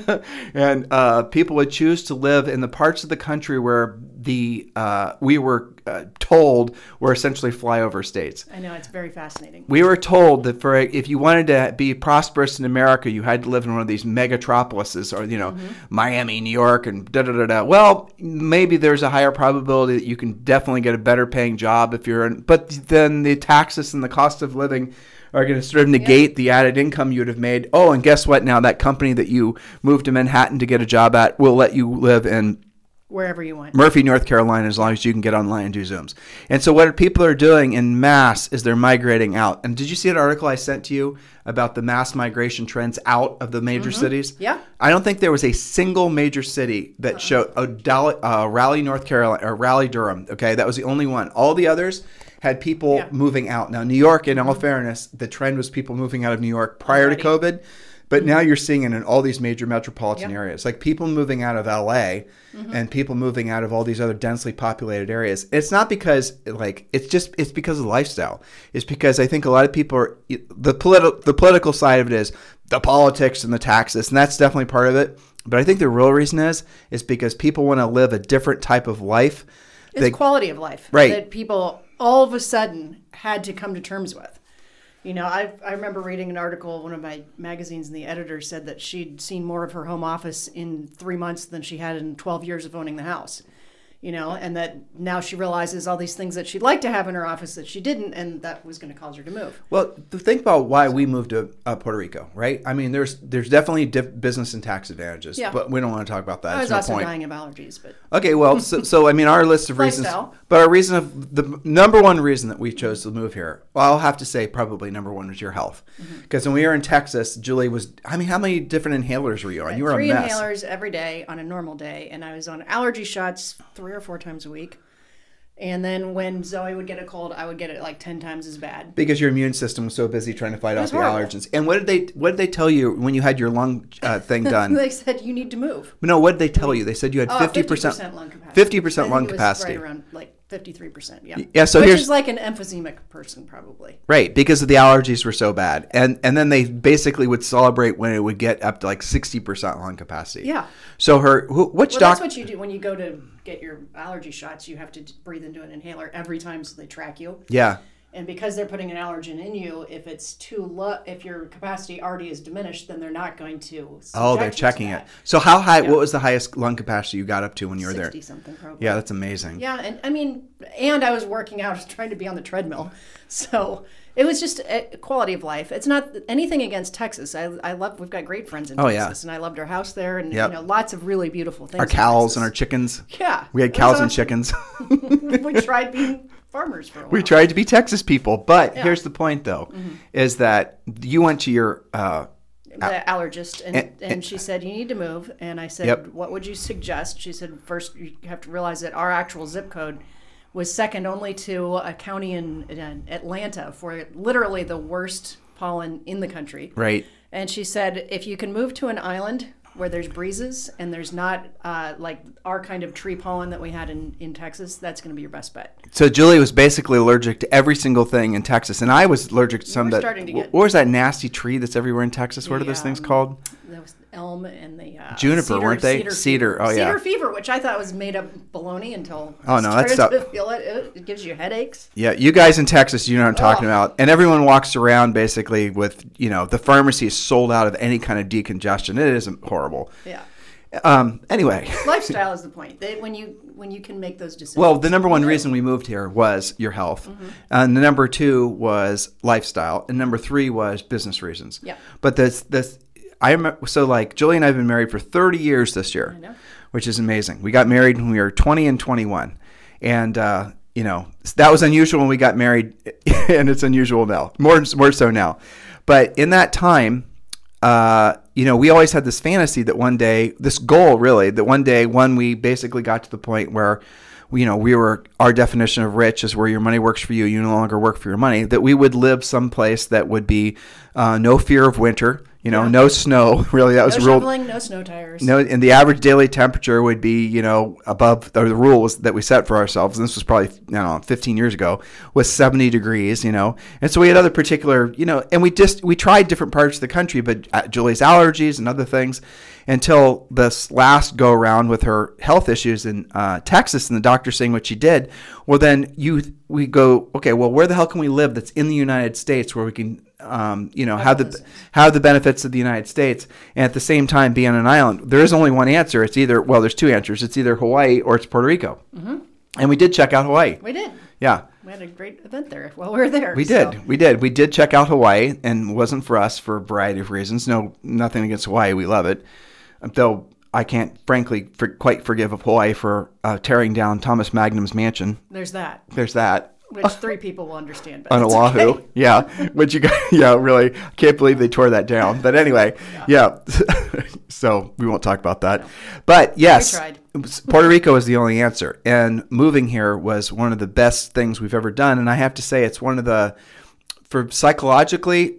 and uh, people would choose to live in the parts of the country where the uh, we were uh, told were essentially flyover states. I know it's very fascinating. We were told that for if you wanted to be prosperous in America, you had to live in one of these megatropolises, or you know, Miami, New York, and da da da da. Well, maybe there's a higher probability that you can definitely get a better paying job if you're in, but then the taxes and the cost of living are going to sort of negate the added income you would have made. Oh, and guess what? Now that company that you moved to Manhattan to get a job at will let you live in Wherever you want. Murphy, North Carolina, as long as you can get online and do Zooms. And so, what people are doing in mass is they're migrating out. And did you see an article I sent to you about the mass migration trends out of the major cities? Mm-hmm. Yeah. I don't think there was a single major city that showed oh, Dal- uh, Raleigh, North Carolina, or Raleigh, Durham. Okay, that was the only one. All the others had people Yeah. Mm-hmm. moving out. Now, New York, in all fairness, the trend was people moving out of New York prior to COVID. But now you're seeing it in all these major metropolitan Yep. areas, like people moving out of LA Mm-hmm. and people moving out of all these other densely populated areas. It's not because like it's just it's because of lifestyle. It's because I think a lot of people are the political the political side of it is the politics and the taxes, and that's definitely part of it. But I think the real reason is is because people want to live a different type of life. It's They- quality of life Right. that people all of a sudden had to come to terms with. You know, I, I remember reading an article, one of my magazines, and the editor said that she'd seen more of her home office in three months than she had in 12 years of owning the house. You know, and that now she realizes all these things that she'd like to have in her office that she didn't, and that was going to cause her to move. Well, to think about why we moved to uh, Puerto Rico, right? I mean, there's there's definitely diff- business and tax advantages, Yeah. but we don't want to talk about that. I was There's no also point. dying of allergies, but Okay, well, so, so I mean, our list of reasons, but our reason of the number one reason that we chose to move here, well, I'll have to say probably number one was your health, Mm-hmm. because when we were in Texas, Julie was. I mean, how many different inhalers were you on? You were three inhalers every day on a normal day, and I was on allergy shots three or four times a week. And then when Zoe would get a cold, I would get it like ten times as bad. Because your immune system was so busy trying to fight off the horrible. allergens. And what did they what did they tell you when you had your lung uh, thing done? they said you need to move. no, what did they tell you? They said you had Oh, fifty 50% lung capacity. 50% lung it was capacity. Right around like fifty-three percent. Yeah. Yeah, so Which here's- is like an emphysemic person probably. Right, because the allergies were so bad, and and then they basically would celebrate when it would get up to like sixty percent lung capacity. Yeah. So her, who, which Well, doc? that's what you do when you go to get your allergy shots. You have to breathe into an inhaler every time, so they track you. yeah, And because they're putting an allergen in you, if it's too low, if your capacity already is diminished, then they're not going to. Oh, they're checking it. So how high? What was the highest lung capacity you got up to when you were there? Sixty something probably. Yeah, that's amazing. Yeah, and I mean, and I was working out, I was trying to be on the treadmill, so it was just a quality of life. It's not anything against Texas. I, I love. We've got great friends in Oh, yeah. Texas, and I loved our house there, and Yep. you know, lots of really beautiful things. Our cows and our chickens. yeah, We had cows and chickens. we tried being farmers for a while. we tried to be Texas people, but Yeah. Mm-hmm. here's the point, though, is that you went to your. Uh, the allergist and, And- and, she said you need to move and i said Yep. what would you suggest she said first you have to realize that our actual zip code was second only to a county in, in atlanta for literally the worst pollen in the country right. and she said if you can move to an island where there's breezes and there's not uh, like our kind of tree pollen that we had in, in texas that's going to be your best bet So Julie was basically allergic to every single thing in Texas, and I was allergic to some that. starting to get- was that nasty tree that's everywhere in Texas? What are those things um, called? was elm and the uh, Juniper, cedar, weren't they? Cedar, Cedar, fever. oh, yeah. Cedar fever, which I thought was made up baloney until Oh, no, that's stuff- to feel it. it. It gives you headaches. Yeah, you guys in Texas, you know what I'm talking Oh. about. And everyone walks around basically with, you know, the pharmacy is sold out of any kind of decongestion. It is horrible. Yeah. Um, anyway, Lifestyle is the point. They, when you when you can make those decisions. well, the number one reason we moved here was your health, and the number two was lifestyle, and number three was business reasons. Yeah. But this this I so like Julie and I have been married for 30 years this year, which is amazing. We got married when we were 20 and 21, and uh, you know that was unusual when we got married, and it's unusual now, more more so now. But in that time, uh, you know, we always had this fantasy that one day, this goal really, that one day, when we basically got to the point where, you know, we were our definition of rich is where your money works for you, you no longer work for your money. That we would live someplace that would be uh, no fear of winter, you know, Yeah. no snow. Really, that no was real. shoveling, no snow tires. No, and the average daily temperature would be, you know, above or the rules that we set for ourselves. And this was probably, I don't know, 15 years ago, was 70 degrees, you know. And so we had other particular, you know, and we just we tried different parts of the country, but uh, Julie's allergies and other things, until this last go around with her health issues in uh, Texas, and the doctor saying what she did. Well, then you we go, okay, well, where the hell can we live that's in the United States where we can, um, you know, have the have the benefits of the United States and at the same time be on an island. There is only one answer. It's either well, there's two answers. It's either Hawaii or it's Puerto Rico. Mm-hmm. And we did check out Hawaii. We did. Yeah, We had a great event there while we were there. we so- did. We did. We did check out Hawaii, and wasn't for us for a variety of reasons. No, nothing against Hawaii. We love it, though. I can't, frankly, for, quite forgive Hawaii for uh, tearing down Thomas Magnum's mansion. There's that, There's that. Which three people will understand. But on Oahu. okay. Yeah, which you got, yeah, really I can't believe they tore that down. But anyway, yeah. so we won't talk about that. But yes. Puerto Rico is the only answer, and moving here was one of the best things we've ever done. And I have to say, it's one of the for psychologically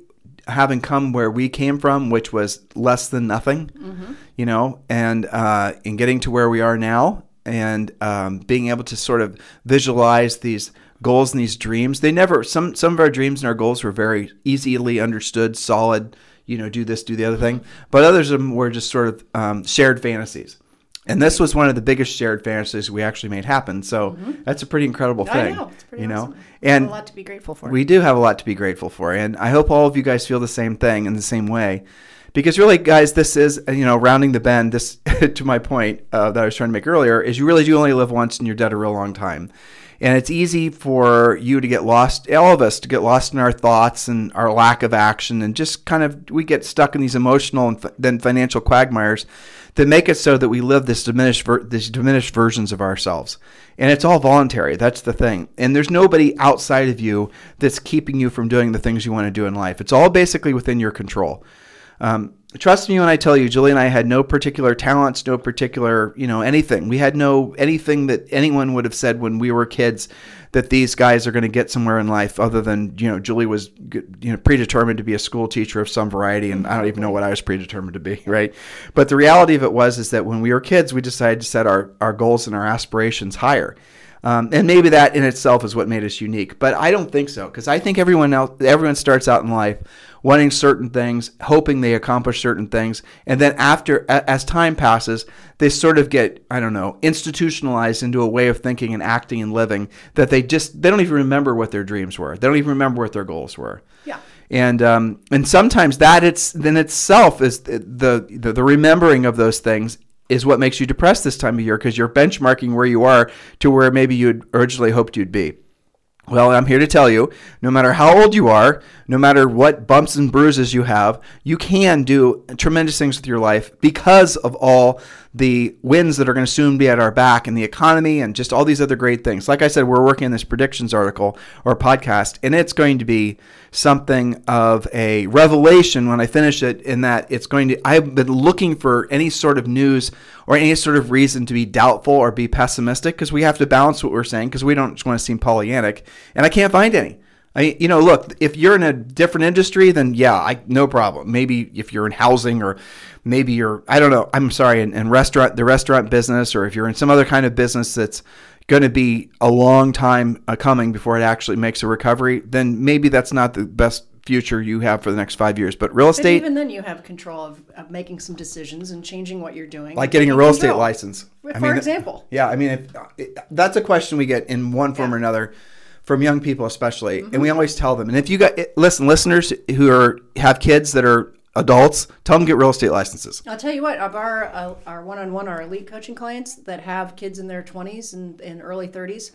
having come where we came from, which was less than nothing, you know, and uh, in getting to where we are now, and um, being able to sort of visualize these goals and these dreams. They never some some of our dreams and our goals were very easily understood, solid. You know, do this, do the other thing. But others of them were just sort of um, shared fantasies. And this was one of the biggest shared fantasies we actually made happen. So that's a pretty incredible I thing. know. Pretty you know, awesome. and a lot to be grateful for. we do have a lot to be grateful for, and I hope all of you guys feel the same thing in the same way, because really, guys, this is you know rounding the bend. This to my point uh, that I was trying to make earlier is you really do only live once, and you're dead a real long time, and it's easy for you to get lost, all of us to get lost in our thoughts and our lack of action, and just kind of we get stuck in these emotional and f- then financial quagmires that make it so that we live this diminished ver- these diminished versions of ourselves. And it's all voluntary. That's the thing. And there's nobody outside of you that's keeping you from doing the things you want to do in life. It's all basically within your control. Um, trust me when I tell you, Julie and I had no particular talents, no particular, you know, anything. We had no anything that anyone would have said when we were kids that these guys are going to get somewhere in life other than, you know, Julie was, you know, predetermined to be a school teacher of some variety. And I don't even know what I was predetermined to be, right? But the reality of it was, is that when we were kids, we decided to set our, our goals and our aspirations higher. Um, and maybe that in itself is what made us unique. But I don't think so because I think everyone else, everyone starts out in life wanting certain things, hoping they accomplish certain things, and then after, a- as time passes, they sort of get I don't know institutionalized into a way of thinking and acting and living that they just they don't even remember what their dreams were. They don't even remember what their goals were yeah. and um, and sometimes that it's then itself is the, the the remembering of those things is what makes you depressed this time of year because you're benchmarking where you are to where maybe you'd originally hoped you'd be. Well, I'm here to tell you no matter how old you are, no matter what bumps and bruises you have, you can do tremendous things with your life because of all the wins that are going to soon be at our back and the economy and just all these other great things. Like I said, we're working on this predictions article or podcast, and it's going to be something of a revelation when I finish it, in that it's going to. I've been looking for any sort of news or any sort of reason to be doubtful or be pessimistic because we have to balance what we're saying because we don't just want to seem Pollyannic, and I can't find any. I, you know, look, if you're in a different industry, then yeah, I, no problem. Maybe if you're in housing or maybe you're, I don't know, I'm sorry, in, in restaurant, the restaurant business, or if you're in some other kind of business that's going to be a long time coming before it actually makes a recovery, then maybe that's not the best future you have for the next five years. But real But estate, even then, you have control of, of making some decisions and changing what you're doing. like getting a real estate control. license. For I mean, example. Yeah, I mean, if, that's a question we get in one form or another from young people, especially, and we Mm-hmm. always tell them. And if you got listen, listeners who are have kids that are adults, tell them to get real estate licenses. I'll tell you what, of our uh, our one-on-one, our elite coaching clients that have kids in their 20s and, and early 30s,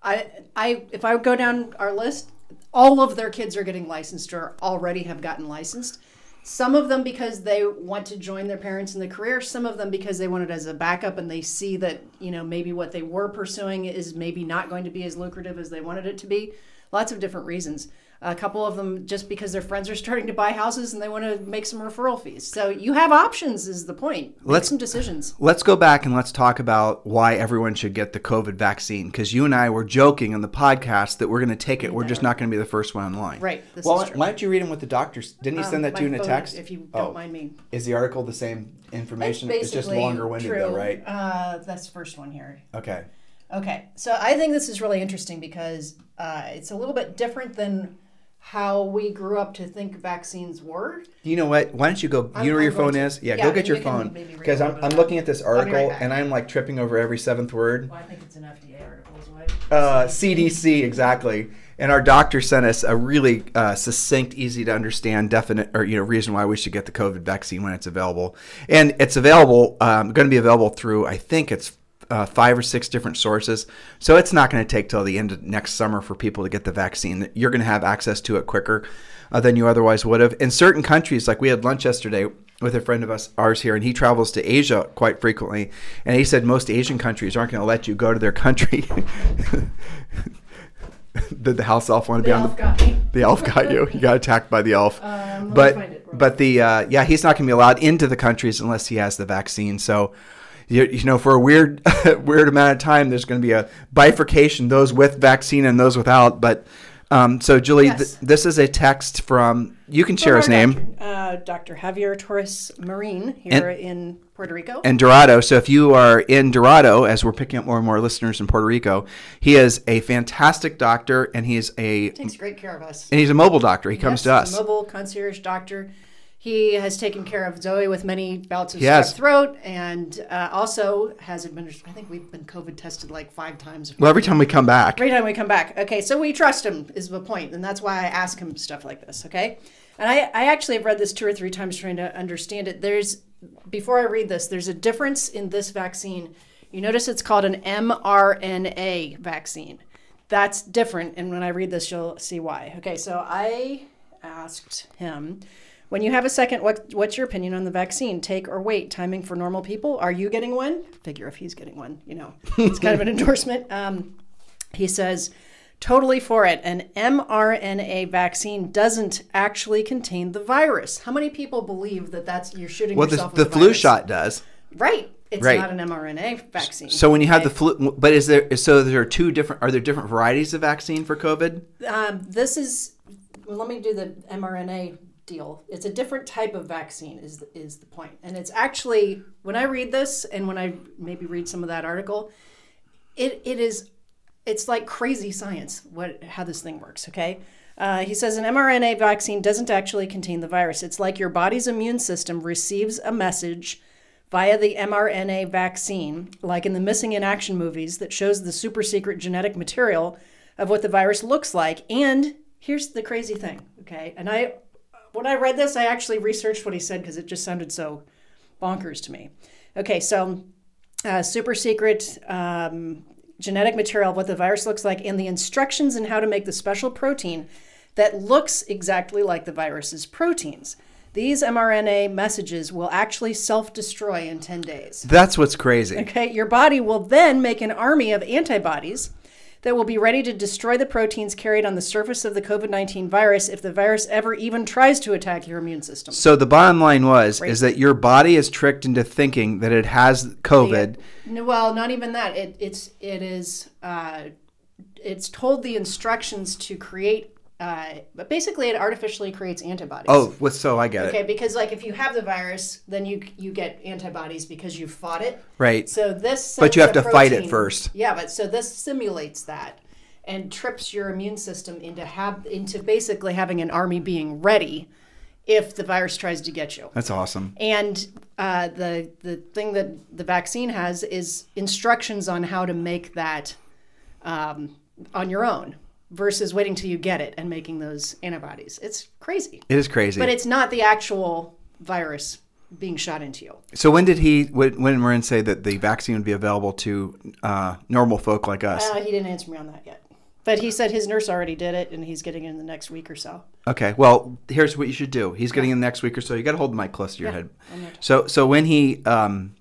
I I if I go down our list, all of their kids are getting licensed or already have gotten licensed. Some of them because they want to join their parents in the career, some of them because they want it as a backup and they see that, you know, maybe what they were pursuing is maybe not going to be as lucrative as they wanted it to be. Lots of different reasons. A couple of them just because their friends are starting to buy houses and they want to make some referral fees. So you have options, is the point. Make Let's- some decisions. Let's go back and let's talk about why everyone should get the COVID vaccine. Because you and I were joking on the podcast that we're going to take it. We're just not going to be the first one online. Right, this well, is true. why don't you read them with the doctors? Didn't he send that to you in a text? If you don't Oh. mind me. Is the article the same information? It's just longer winded, true. though, right? Uh, that's the first one here. Okay. Okay, so I think this is really interesting because uh, it's a little bit different than how we grew up to think vaccines were. You know what? Why don't you go? I'm- you know where I'm your phone to. is? Yeah, Yeah, go get your you phone. Because a I'm, I'm looking at this I'll right article and I'm like tripping over every seventh word. Well, I think it's an FDA article as well. Uh, CDC, exactly. And our doctor sent us a really uh, succinct, easy to understand, definite, or you know, reason why we should get the COVID vaccine when it's available. And it's available, um, going to be available through, I think it's uh, five or six different sources. So it's not going to take till the end of next summer for people to get the vaccine. You're going to have access to it quicker uh, than you otherwise would have. In certain countries, like we had lunch yesterday with a friend of us, ours here, and he travels to Asia quite frequently. And he said most Asian countries aren't going to let you go to their country. Did the house elf want to be on elf the? got me. The elf got you. You got attacked by the elf. Um, but find it real but the uh, yeah, he's not going to be allowed into the countries unless he has the vaccine. So. You, you know, for a weird, weird amount of time, there's going to be a bifurcation: those with vaccine and those without. But um, so, Julie, Yes. th- this is a text from. You can share his name. Doctor, uh, Dr. Javier Torres Marine here in Puerto Rico. and Dorado. So if you are in Dorado, as we're picking up more and more listeners in Puerto Rico, he is a fantastic doctor, and he is a takes great care of us. and he's a mobile doctor. He comes to us. a mobile concierge doctor. He has taken care of Zoe with many bouts of He strep throat, and uh, also has administered. I think we've been COVID tested like five times. Well, every time we come back, Every time we come back. Okay, so we trust him is the point, and that's why I ask him stuff like this. Okay, and I, I actually have read this two or three times trying to understand it. There's before I read this, there's a difference in this vaccine. You notice it's called an mRNA vaccine. That's different, and when I read this, you'll see why. Okay, so I asked him. When you have a second, what, what's your opinion on the vaccine? Take or wait? Timing for normal people? Are you getting one? Figure if he's getting one, you know, it's kind of an endorsement. Um, he says, totally for it. An mRNA vaccine doesn't actually contain the virus. How many people believe that that's you're shooting well, the, yourself the with flu virus? shot does. Right. It's Right. not an mRNA vaccine. So when you have the flu, but is there? So there are two different. Are there different varieties of vaccine for COVID? um, this is well, let me do the mRNA deal. It's a different type of vaccine is is the point. And it's actually when I read this and when I maybe read some of that article, it it is it's like crazy science what how this thing works, okay? Uh, he says an mRNA vaccine doesn't actually contain the virus. It's like your body's immune system receives a message via the mRNA vaccine, like in the Missing in Action movies, that shows the super secret genetic material of what the virus looks like. And here's the crazy thing, okay? And I, when I read this, I actually researched what he said because it just sounded so bonkers to me. Okay, so uh, super secret um, genetic material of what the virus looks like and the instructions in how to make the special protein that looks exactly like the virus's proteins. These mRNA messages will actually self destroy in 10 days. That's what's crazy. Okay, your body will then make an army of antibodies that will be ready to destroy the proteins carried on the surface of the COVID 19 virus if the virus ever even tries to attack your immune system. So the bottom line was is that your body is tricked into thinking that it has COVID. Well, not even that. It, it's it is uh, it's told the instructions to create, uh, but basically it artificially creates antibodies. Oh, well, so I get Okay, it. because like if you have the virus, then you you get antibodies because you fought it. Right. So this, But you have to fight it first. Yeah, but so this simulates that and trips your immune system into have into basically having an army being ready if the virus tries to get you. That's awesome. And uh, the the thing that the vaccine has is instructions on how to make that um, on your own versus waiting till you get it and making those antibodies. It's crazy. It is crazy. But it's not the actual virus being shot into you. so when did he? When, when Marin say that the vaccine would be available to uh, normal folk like us? Uh, he didn't answer me on that yet. But he said his nurse already did it and he's getting it in the next week or so. Okay. Well, here's what you should do. He's getting in the next week or so. You got to hold the mic close to your Yeah, head. So, so when he, um,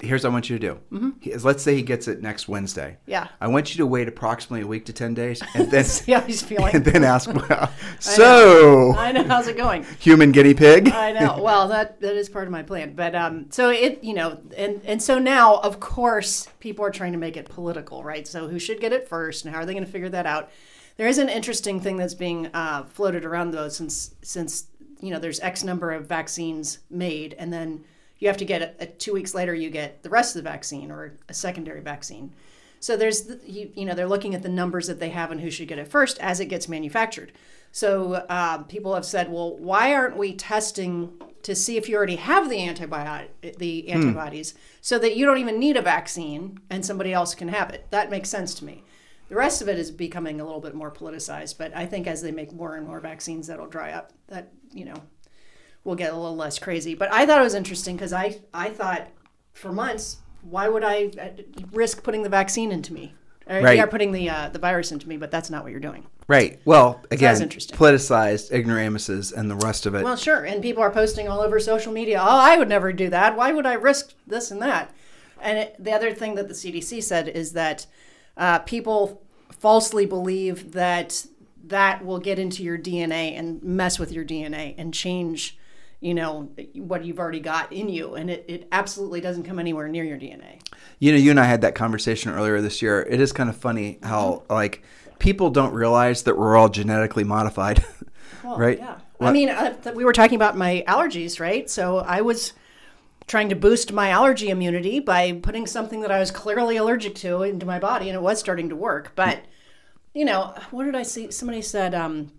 here's what I want you to do. Mm-hmm. He, let's say he gets it next Wednesday. Yeah. I want you to wait approximately a week to ten days, and then See how he's feeling. and then ask. Well, so, I know. How's it going? human guinea pig. I know. Well, that that is part of my plan. But um, so it, you know, and and so now, of course, people are trying to make it political, right? So who should get it first, and how are they going to figure that out? There is an interesting thing that's being uh, floated around though, since since you know there's X number of vaccines made, and then you have to get it. Uh, two weeks later, you get the rest of the vaccine or a secondary vaccine. So there's, the, you, you know, they're looking at the numbers that they have and who should get it first as it gets manufactured. So uh, people have said, well, why aren't we testing to see if you already have the antibiotic, the antibodies, so that you don't even need a vaccine and somebody else can have it? That makes sense to me. The rest of it is becoming a little bit more politicized, but I think as they make more and more vaccines, that'll dry up. That you know, will get a little less crazy. But I thought it was interesting because I I thought for months, why would I uh, risk putting the vaccine into me? Or, Right. Yeah, putting the uh, the virus into me, but that's not what you're doing. Right. Well, again, interesting. politicized ignoramuses and the rest of it. Well, sure. And people are posting all over social media, oh, I would never do that. Why would I risk this and that? And it, the other thing that the CDC said is that uh, people falsely believe that that will get into your DNA and mess with your DNA and change, you know, what you've already got in you. And it, it absolutely doesn't come anywhere near your DNA. You know, you and I had that conversation earlier this year. It is kind of funny how like people don't realize that we're all genetically modified, Well, right? Yeah. Well- I mean, uh, th- we were talking about my allergies, right? So I was trying to boost my allergy immunity by putting something that I was clearly allergic to into my body, and it was starting to work. But, you know, what did I see? Somebody said, um,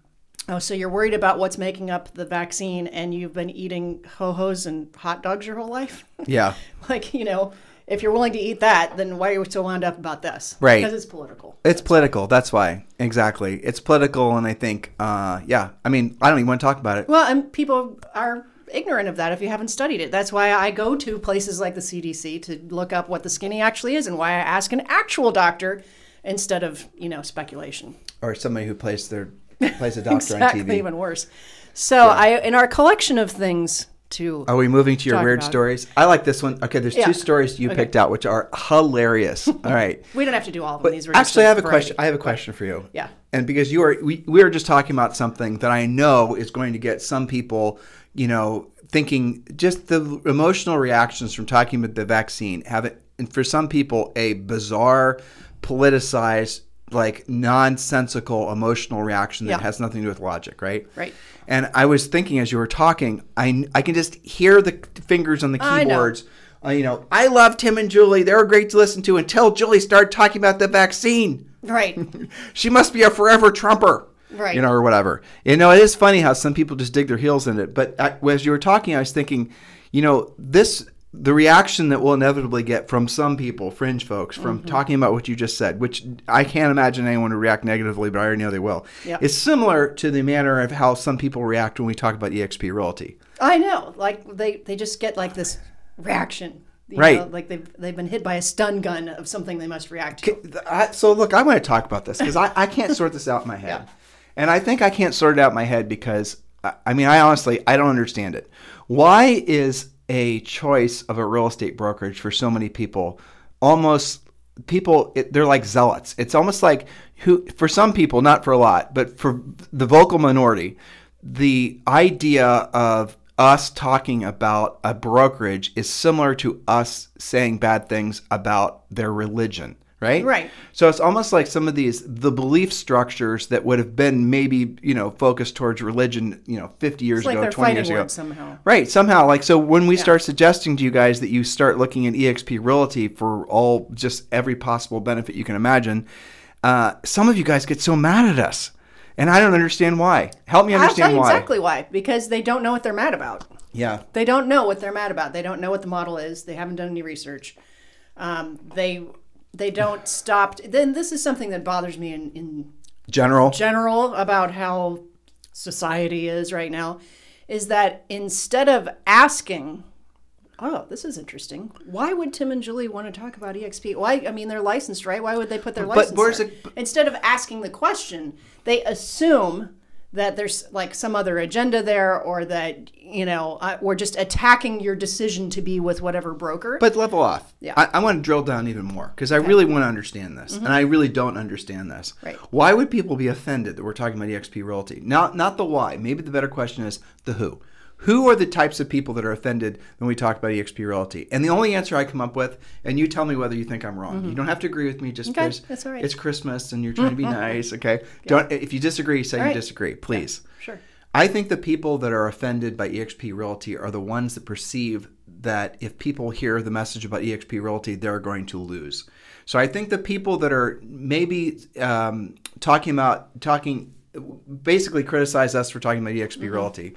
oh, so you're worried about what's making up the vaccine, and you've been eating ho hos and hot dogs your whole life? Yeah. like, you know, if you're willing to eat that, then why are you so wound up about this? Right. Because it's political. It's political. That's why. Exactly. It's political, and I think, uh, yeah. I mean, I don't even want to talk about it. Well, and people are ignorant of that if you haven't studied it. That's why I go to places like the CDC to look up what the skinny actually is and why I ask an actual doctor instead of, you know, speculation. Or somebody who plays their plays a doctor exactly, on TV. even worse. So, I in our collection of things to Are we moving to your weird about stories? I like this one. Okay, there's Yeah. two stories you Okay. picked out, which are hilarious. All right. we don't have to do all of them. These were Actually, I have a variety. question. I have a question for you. Yeah. And because you are, we, we were just talking about something that I know is going to get some people, you know, thinking just the emotional reactions from talking about the vaccine have it, and for some people, a bizarre, politicized, like nonsensical emotional reaction that Yeah. has nothing to do with logic, right? Right. And I was thinking as you were talking, I, I can just hear the fingers on the I know. keyboards. Uh, you know, I love Tim and Julie. They were great to listen to until Julie started talking about the vaccine. Right. She must be a forever Trumper. Right. You know, or whatever. You know, it is funny how some people just dig their heels in it. But I, as you were talking, I was thinking, you know, this, the reaction that we'll inevitably get from some people, fringe folks, from Mm-hmm. talking about what you just said, which I can't imagine anyone would react negatively, but I already know they will, Yep. is similar to the manner of how some people react when we talk about EXP Realty. I know. Like they, they just get like this reaction. you Right. know, like they've, they've been hit by a stun gun of something they must react to. I, so look, I want to talk about this because I, I can't sort this out in my head, and I think I can't sort it out in my head because I, I mean I honestly I don't understand it. Why is a choice of a real estate brokerage for so many people almost people it, they're like zealots. It's almost like who for some people, not for a lot, but for the vocal minority, the idea of us talking about a brokerage is similar to us saying bad things about their religion, right? Right. So it's almost like some of these the belief structures that would have been maybe you know focused towards religion, you know, fifty years like ago, twenty years ago. somehow. Right, somehow. Like so when we start suggesting to you guys that you start looking at EXP Realty for all just every possible benefit you can imagine, uh, some of you guys get so mad at us. And I don't understand why. Help me I'll tell understand you why. exactly why. Because they don't know what they're mad about. Yeah. They don't know what they're mad about. They don't know what the model is. They haven't done any research. Um, they they don't stop. Then this is something that bothers me in, in General. general about how society is right now is that instead of asking, oh, this is interesting. Why would Tim and Julie want to talk about EXP? Why? I mean, they're licensed, right? Why would they put their But license where's there? it- Instead of asking the question, they assume that there's like some other agenda there, or that you know, uh, or just attacking your decision to be with whatever broker. But level off. Yeah. Mm-hmm. I, I want to drill down even more because I really want to understand this, and I really don't understand this. Right. Why would people be offended that we're talking about EXP Realty? Not not the why. Maybe the better question is the who. Who are the types of people that are offended when we talk about EXP Realty? And the only answer I come up with, and you tell me whether you think I'm wrong. You don't have to agree with me just Mm-hmm. Okay, because all right. it's Christmas and you're trying to be nice. Okay. Don't. If you disagree, say you right. disagree, please. sure. I think the people that are offended by EXP Realty are the ones that perceive that if people hear the message about EXP Realty, they're going to lose. So I think the people that are maybe um, talking about talking, basically criticize us for talking about EXP Realty,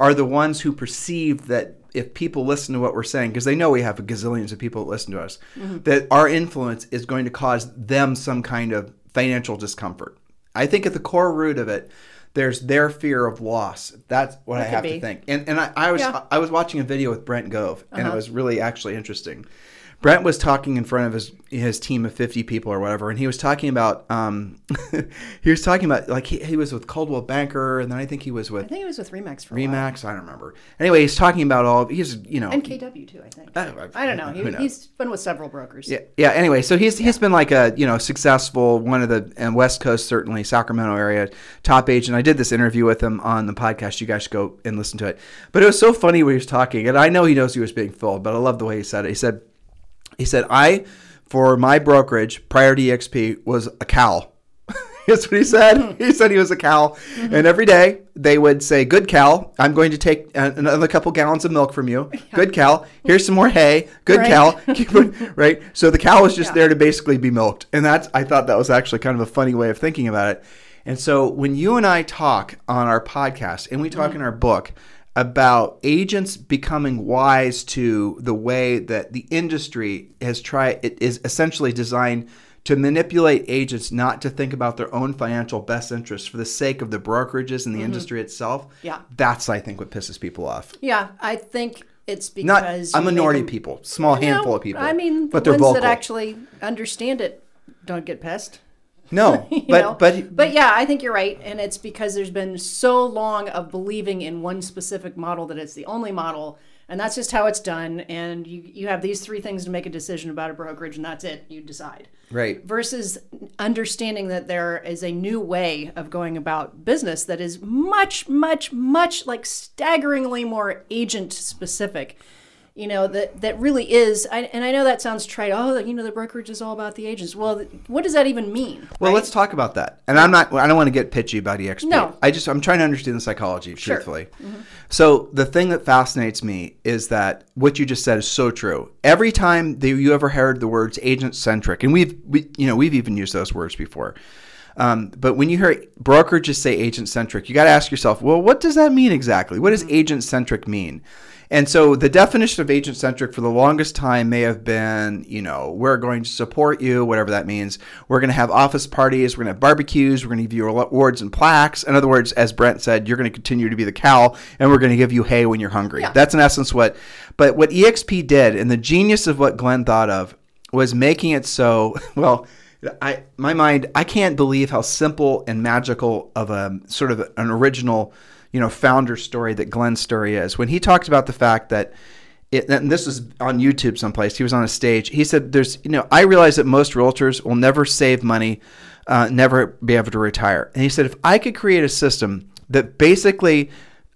are the ones who perceive that if people listen to what we're saying, because they know we have gazillions of people that listen to us, that our influence is going to cause them some kind of financial discomfort. I think at the core root of it, there's their fear of loss. That's what I have be. to think. And and I, I was Yeah. Uh-huh. I was watching a video with Brent Gove, and it was really actually interesting. Brent was talking in front of his his team of 50 people or whatever, and he was talking about um, he was talking about like he, he was with Coldwell Banker, and then I think he was with I think it was with Remax for a while. Remax. I don't remember. Anyway, he's talking about all he's you know and KW too. I think. Oh, I don't know. He, he's been with several brokers. Yeah, yeah. Anyway, so he's he's been like a you know successful one of the and West Coast certainly Sacramento area top agent. I did this interview with him on the podcast. You guys should go and listen to it. But it was so funny when he was talking, and I know he knows he was being filled, but I love the way he said it. He said, he said, I for my brokerage prior to EXP was a cow. That's what he said. Mm-hmm. He said he was a cow, mm-hmm. and every day they would say, "Good cow, I'm going to take another couple gallons of milk from you. Good cow, here's some more hay. Good Right. cow, Keep it- right?" So the cow was just Yeah. there to basically be milked, and that's I thought that was actually kind of a funny way of thinking about it. And so when you and I talk on our podcast, and we talk mm-hmm. in our book about agents becoming wise to the way that the industry has tried it is essentially designed to manipulate agents not to think about their own financial best interests for the sake of the brokerages and the mm-hmm. industry itself. Yeah. That's I think what pisses people off. Yeah, I think it's Not because a minority them- of people, small You know, handful of people. I mean, but the they're ones vocal. that actually understand it don't get pissed. No, but know? but but yeah, I think you're right, and it's because there's been so long of believing in one specific model that it's the only model, and that's just how it's done. And you you have these three things to make a decision about a brokerage, and that's it. You decide. right. Versus understanding that there is a new way of going about business that is much, much, much like staggeringly more agent specific. You know that that really is, I, and I know that sounds trite. Oh, you know the brokerage is all about the agents. Well, what does that even mean? Well, right? let's talk about that. And I'm not. I don't want to get pitchy about EXP. No. I just. I'm trying to understand the psychology, Sure. truthfully. Mm-hmm. So the thing that fascinates me is that what you just said is so true. Every time that you ever heard the words agent centric, and we've, we, you know, we've even used those words before. Um, but when you hear brokerages say agent centric, you got to ask yourself, well, what does that mean exactly? What does agent centric mean? And so the definition of agent centric for the longest time may have been, you know, we're going to support you, whatever that means. We're going to have office parties, we're going to have barbecues, we're going to give you awards and plaques. In other words, as Brent said, you're going to continue to be the cow and we're going to give you hay when you're hungry. Yeah. That's in essence what, but what EXP did and the genius of what Glenn thought of was making it so, well, I my mind I can't believe how simple and magical of a sort of an original, you know, founder story that Glenn's story is. When he talked about the fact that it, and this was on YouTube someplace. He was on a stage. He said, "There's, you know, I realize that most realtors will never save money, uh, never be able to retire." And he said, "If I could create a system that basically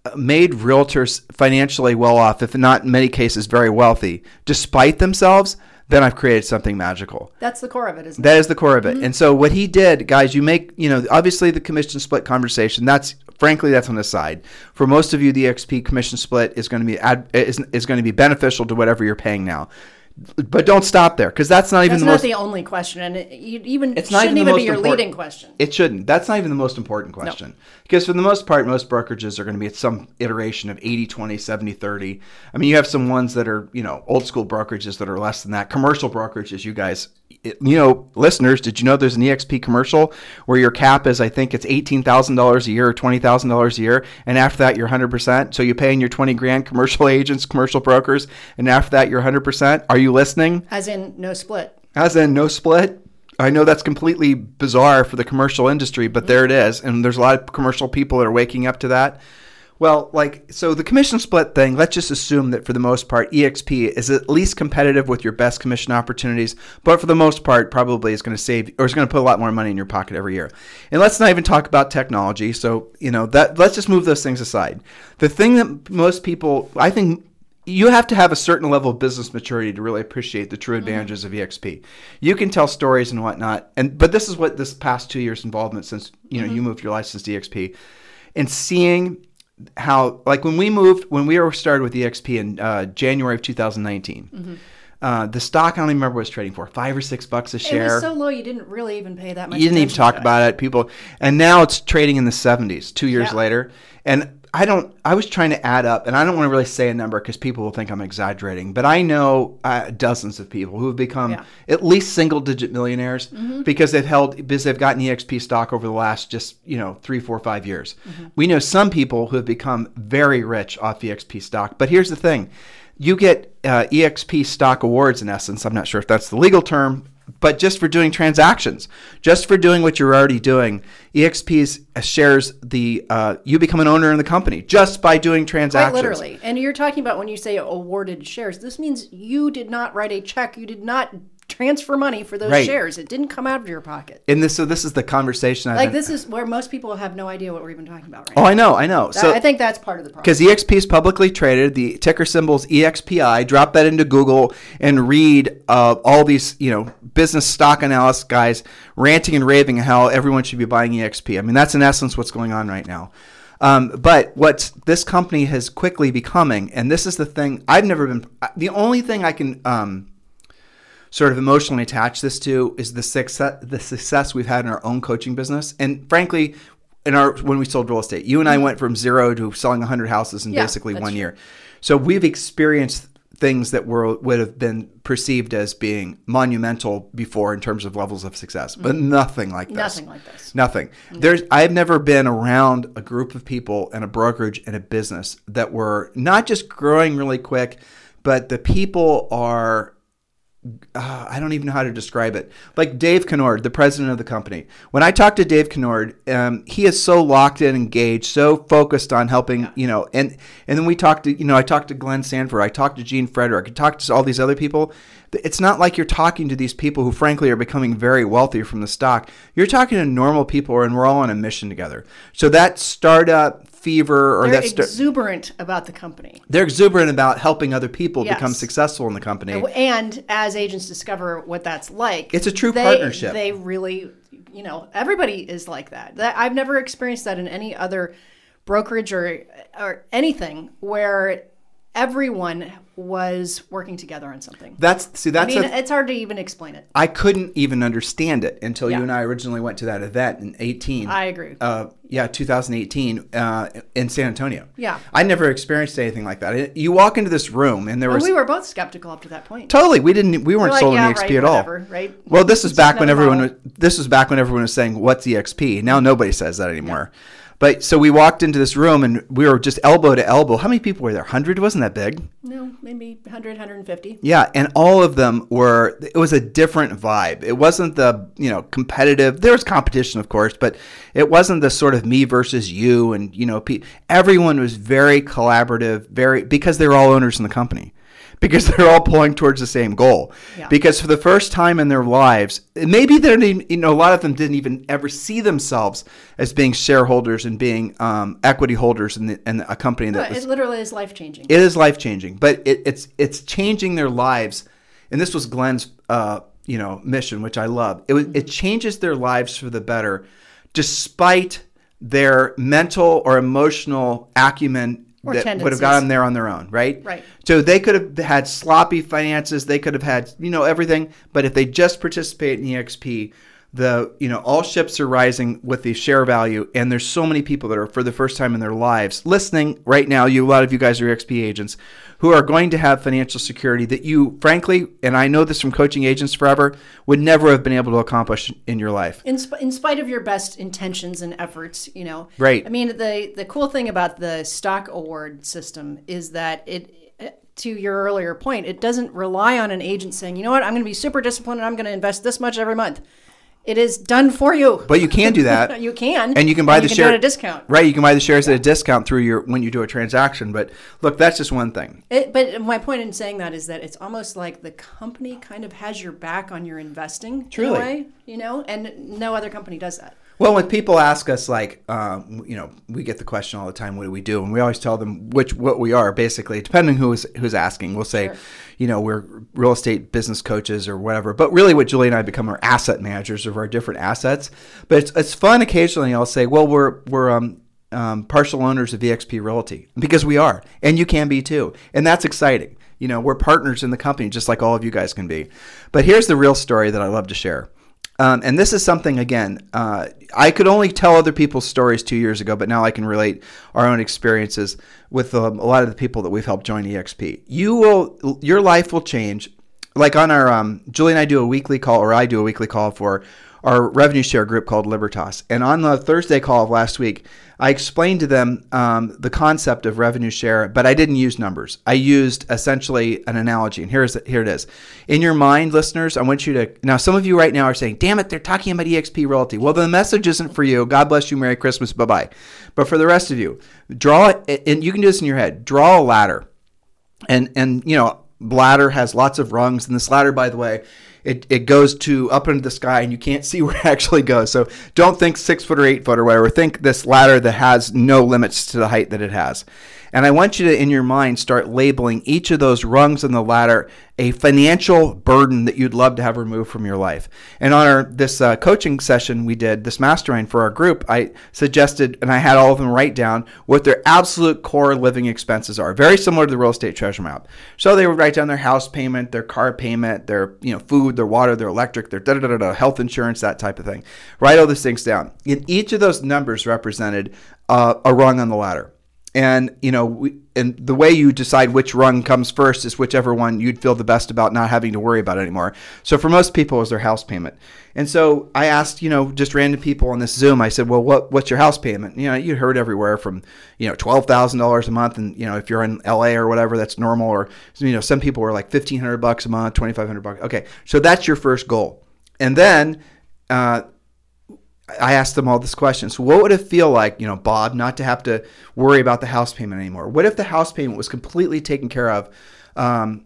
uh, made realtors financially well off, if not in many cases very wealthy, despite themselves, then I've created something magical." That's the core of it, isn't it? That is the core of it. Mm-hmm. And so what he did, guys, you make, you know, obviously the commission split conversation, that's frankly that's on the side. For most of you the XP commission split is going to be ad, is, is going to be beneficial to whatever you're paying now. But don't stop there because that's not even That's the not most the only question, and it even It's shouldn't even even be your important- leading question. It shouldn't. That's not even the most important question. Because for the most part, most brokerages are going to be at some iteration of 80, 20, 70, 30. I mean, you have some ones that are, you know, old school brokerages that are less than that. Commercial brokerages, you guys you know, listeners, did you know there's an EXP commercial where your cap is, I think it's eighteen thousand dollars a year or twenty thousand dollars a year, and after that you're hundred percent. So you're paying your twenty grand commercial agents, commercial brokers, and after that you're hundred percent. Are you listening? As in no split. As in no split. I know that's completely bizarre for the commercial industry, but there it is, and there's a lot of commercial people that are waking up to that. Well, like so, the commission split thing. Let's just assume that for the most part, EXP is at least competitive with your best commission opportunities, but for the most part, probably is going to save or is going to put a lot more money in your pocket every year. And let's not even talk about technology. So you know that let's just move those things aside. The thing that most people, I think, you have to have a certain level of business maturity to really appreciate the true mm-hmm. advantages of EXP. You can tell stories and whatnot, and but this is what this past two years involvement since you know mm-hmm. you moved your license to EXP, and seeing how like when we moved when we were started with EXP in uh, January of 2019. Uh, the stock I don't even remember what it was trading for five or six bucks a share. It was so low you didn't really even pay that much. You didn't even talk about it. People, and now it's trading in the 70s. Two years Yeah. later, and I don't. I was trying to add up, and I don't want to really say a number because people will think I'm exaggerating. But I know uh, dozens of people who have become Yeah. Mm-hmm. at least single-digit millionaires because they've held because they've gotten EXP stock over the last just you know three, four, five years. Mm-hmm. We know some people who have become very rich off EXP stock. But here's the thing: you get uh, EXP stock awards in essence. I'm not sure if that's the legal term, but just for doing transactions, just for doing what you're already doing, EXP shares the uh, you become an owner in the company just by doing transactions. Quite transactions. literally. And you're talking about when you say awarded shares, this means you did not write a check. You did not transfer money for those Right. shares. It didn't come out of your pocket. And this, so this is the conversation. I've Like been, this is where most people have no idea what we're even talking about right Oh, now. I know, I know. So I think that's part of the problem. because EXP is publicly traded, the ticker symbol's EXPI. Drop that into Google and read uh, all these, you know, business stock analyst guys ranting and raving how everyone should be buying EXP. I mean, that's in essence what's going on right now. Um, but what this company has quickly becoming, and this is the thing I've never been. The only thing I can um, sort of emotionally attach this to is the success the success we've had in our own coaching business and frankly in our when we sold real estate you and I went from zero to selling 100 houses in Yeah, basically one true. year so we've experienced things that were would have been perceived as being monumental before in terms of levels of success but nothing like this Mm-hmm. Nothing like this. Nothing. There's I've never been around a group of people and a brokerage and a business that were not just growing really quick, but the people are uh, I don't even know how to describe it. Like Dave Conord, the president of the company. When I talk to Dave Conord, um, he is so locked in, engaged, so focused on helping, you know. And and then we talked to, you know, I talked to Glenn Sanford, I talked to Gene Frederick, I talked to all these other people. It's not like you're talking to these people who, frankly, are becoming very wealthy from the stock. You're talking to normal people, and we're all on a mission together. So that startup fever, or They're that exuberant about the company. they're exuberant about helping other people Yes. become successful in the company. And as agents discover what that's like, It's a true they, partnership. They really, you know, everybody is like that. that. I've never experienced that in any other brokerage or or anything where everyone was working together on something. That's see, that's I mean, a, it's hard to even explain it. I couldn't even understand it until Yeah. you and I originally went to that event in 18. I agree. Uh, yeah, 2018 uh, in San Antonio. Yeah. I never experienced anything like that. You walk into this room and there was we were both skeptical up to that point. totally we didn't we weren't We're like, sold yeah, on EXP right, at all. whatever, right? Well, this is It's back when everyone was, this was back when everyone was saying what's EXP. Now nobody says that anymore. But so we walked into this room and we were just elbow to elbow. How many people were there? 100 wasn't that big? No, maybe 100, 150. Yeah, and all of them were. It was a different vibe. It wasn't the you know competitive. There was competition, of course, but it wasn't the sort of me versus you. And you know, pe- everyone was very collaborative, very because they were all owners in the company, because they're all pulling towards the same goal. Yeah. Because for the first time in their lives, maybe they didn't. You know, a lot of them didn't even ever see themselves as being shareholders and being um, equity holders in, the, in a company that But was it literally is life changing. it is life changing, but it, it's it's changing their lives, and this was Glenn's uh, you know mission, which I love. It was, it changes their lives for the better, despite their mental or emotional acumen Or that would have gotten there on their own, right? Right. So they could have had sloppy finances, they could have had you know everything, but if they just participate in EXP, the you know all ships are rising with the share value and there's so many people that are for the first time in their lives listening right now you a lot of you guys are xp agents who are going to have financial security that you frankly and i know this from coaching agents forever would never have been able to accomplish in your life. In, sp- in spite of your best intentions and efforts you know? Right. i mean the the cool thing about the stock award system is that it eh, to your earlier point it doesn't rely on an agent saying you know what? I'm going to be super disciplined and i'm going to invest this much every month it is done for you. But you can do that. You can. And you can buy the do share at a discount. Right you can buy the shares at a discount through your when you do a transaction. But look that's just one thing. It, but my point in saying that is that it's almost like the company kind of has your back on your investing Truly. in a way, you know, and no other company does that. Well, when people ask us, like, um, you know, we get the question all the time, "What do we do?" And we always tell them which what we are. Basically, depending who's who's asking, we'll say, Sure. you know, we're real estate business coaches or whatever. But really, what Julie and I become are asset managers of our different assets. But it's, it's fun occasionally. I'll say, well, we're we're um, um, partial owners of EXP Realty because we are, and you can be too, and that's exciting. You know, we're partners in the company, just like all of you guys can be. But here's the real story that I love to share. Um, and this is something again. Uh, I could only tell other people's stories two years ago, but now I can relate our own experiences with um, a lot of the people that we've helped join EXP. You will, your life will change. Like on our, um, Julie and I do a weekly call, or I do a weekly call for our revenue share group called Libertas. And on the Thursday call of last week, I explained to them um, the concept of revenue share, but I didn't use numbers. I used essentially an analogy. And here's here it is. In your mind, listeners, I want you to now. Some of you right now are saying, "Damn it, they're talking about EXP Realty." Well, the message isn't for you. God bless you. Merry Christmas. Bye bye. But for the rest of you, draw it, and you can do this in your head. Draw a ladder and and you know ladder has lots of rungs and this ladder by the way it, it goes to up into the sky and you can't see where it actually goes. So don't think six foot or eight foot or whatever. Think this ladder that has no limits to the height that it has and i want you to in your mind start labeling each of those rungs on the ladder a financial burden that you'd love to have removed from your life. And on our this uh, coaching session we did this mastermind for our group i suggested and i had all of them write down what their absolute core living expenses are. Very similar to the real estate treasure map. So they would write down their house payment their car payment their you know food their water their electric their da da da da health insurance that type of thing. Write all these things down. And each of those numbers represented uh, a rung on the ladder and you know, we, and the way you decide which rung comes first is whichever one you'd feel the best about not having to worry about anymore. So for most people, it was their house payment. And so I asked, you know, just random people on this Zoom. I said, "Well, what what's your house payment?" You know, you heard everywhere from you know twelve thousand dollars a month, and you know if you're in L.A. or whatever, that's normal. Or you know, some people were like fifteen hundred bucks a month, twenty five hundred bucks. Okay, so that's your first goal, and then. Uh, I asked them all this question. So, what would it feel like, you know, Bob, not to have to worry about the house payment anymore? What if the house payment was completely taken care of um,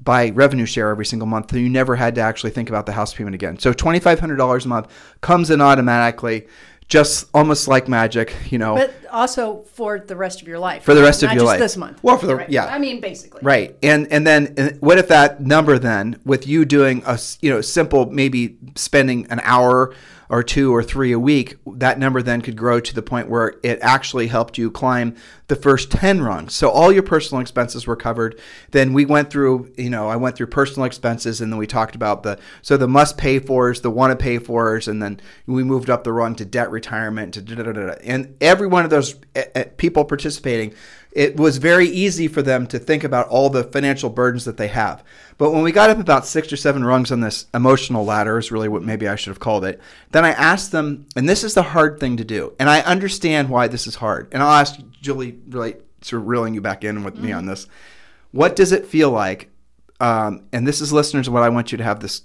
by revenue share every single month, so you never had to actually think about the house payment again? So, twenty five hundred dollars a month comes in automatically, just almost like magic, you know. But also for the rest of your life. For the rest of your just life. this month. Well, for the- Right. yeah. I mean, basically. Right, and and then uh, what if that number then, with you doing a you know simple maybe spending an hour or two or three a week, that number then could grow to the point where it actually helped you climb the first ten rungs. So all your personal expenses were covered. Then we went through, you know, I went through personal expenses, and then we talked about the so the must pay fors, the want to pay fors, and then we moved up the run to debt retirement to da da da da. And every one of those uh, uh, people participating it was very easy for them to think about all the financial burdens that they have. But when we got up about six or seven rungs on this emotional ladder, is really what maybe I should have called it, then I asked them, and this is the hard thing to do, and I understand why this is hard. And I'll ask Julie, really sort of reeling you back in with me on this. What does it feel like? Um, and this is listeners, what I want you to have this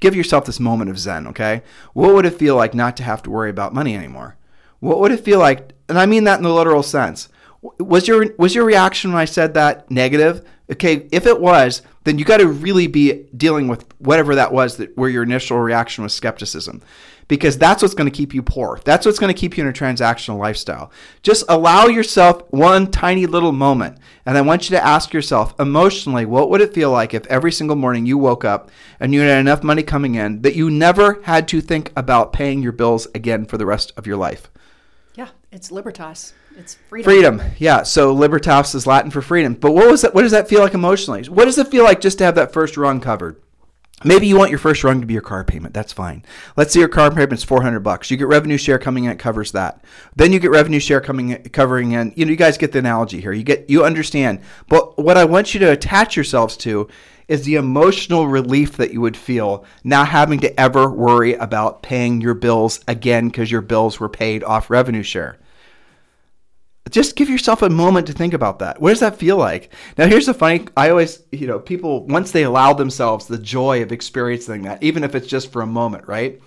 give yourself this moment of zen, okay? What would it feel like not to have to worry about money anymore? What would it feel like? And I mean that in the literal sense. Was your was your reaction when I said that negative? Okay, if it was, then you got to really be dealing with whatever that was that where your initial reaction was skepticism. Because that's what's going to keep you poor. That's what's going to keep you in a transactional lifestyle. Just allow yourself one tiny little moment. And I want you to ask yourself emotionally, what would it feel like if every single morning you woke up and you had enough money coming in that you never had to think about paying your bills again for the rest of your life? Yeah, it's libertas. It's freedom. Freedom, yeah. So libertas is Latin for freedom. But what was that? What does that feel like emotionally? What does it feel like just to have that first rung covered? Maybe you want your first rung to be your car payment. That's fine. Let's say your car payment's 400 bucks. You get revenue share coming in, it covers that. Then you get revenue share coming in, covering in. You know, you guys get the analogy here. You get you understand. But what I want you to attach yourselves to is the emotional relief that you would feel not having to ever worry about paying your bills again because your bills were paid off revenue share just give yourself a moment to think about that. What does that feel like? Now, here's the funny I always, you know, people, once they allow themselves the joy of experiencing that, even if it's just for a moment, right?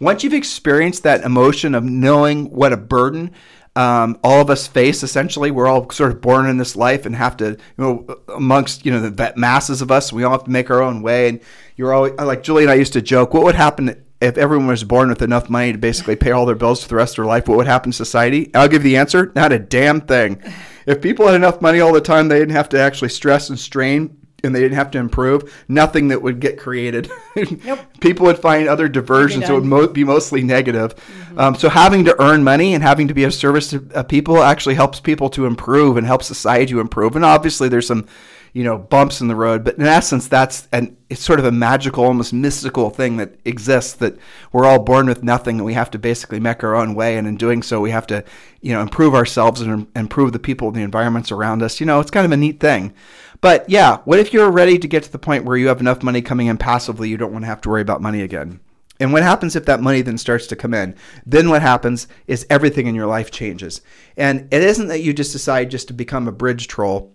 Once you've experienced that emotion of knowing what a burden um, all of us face, essentially, we're all sort of born in this life and have to, you know, amongst, you know, the masses of us, we all have to make our own way. And you're always, like Julie and I used to joke, what would happen if everyone was born with enough money to basically pay all their bills for the rest of their life, what would happen to society? I'll give you the answer: not a damn thing. If people had enough money all the time, they didn't have to actually stress and strain, and they didn't have to improve. Nothing that would get created. Nope. people would find other diversions that would mo- be mostly negative. Mm-hmm. Um, so having to earn money and having to be of service to uh, people actually helps people to improve and helps society to improve. And obviously, there's some you know bumps in the road. But in essence that's an it's sort of a magical almost mystical thing that exists that we're all born with nothing and we have to basically make our own way. And in doing so we have to you know improve ourselves and improve the people and the environments around us. You know it's kind of a neat thing. But yeah what if you're ready to get to the point where you have enough money coming in passively you don't want to have to worry about money again? And what happens if that money then starts to come in? Then what happens is everything in your life changes. And it isn't that you just decide just to become a bridge troll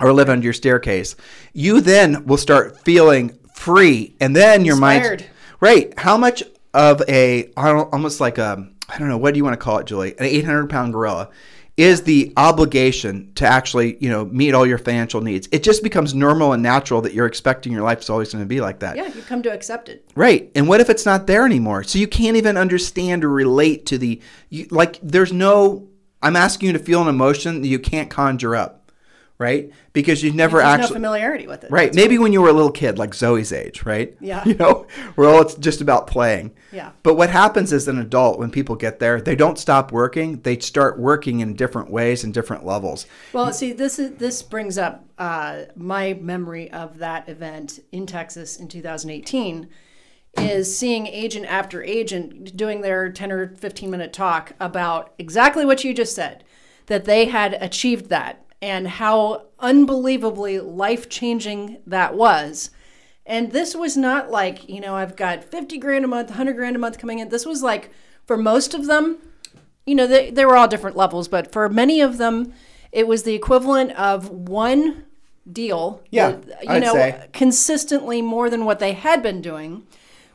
or live under your staircase, you then will start feeling free, and then your mind, right? How much of a almost like a I don't know what do you want to call it, Julie? An 800 pound gorilla is the obligation to actually you know meet all your financial needs. It just becomes normal and natural that you're expecting your life is always going to be like that. Yeah, you come to accept it. Right. And what if it's not there anymore? So you can't even understand or relate to the you, like. There's no. I'm asking you to feel an emotion that you can't conjure up right? Because you've never There's actually no familiarity with it. Right. Maybe when you were a little kid, like Zoe's age, right? Yeah. You know, where all it's just about playing. Yeah. But what happens as an adult when people get there, they don't stop working. They start working in different ways and different levels. Well, see, this is this brings up uh, my memory of that event in Texas in 2018 is seeing agent after agent doing their 10 or 15 minute talk about exactly what you just said that they had achieved that and how unbelievably life changing that was. And this was not like, you know, I've got 50 grand a month, 100 grand a month coming in. This was like, for most of them, you know, they, they were all different levels, but for many of them, it was the equivalent of one deal. Yeah. That, you I'd know, say. consistently more than what they had been doing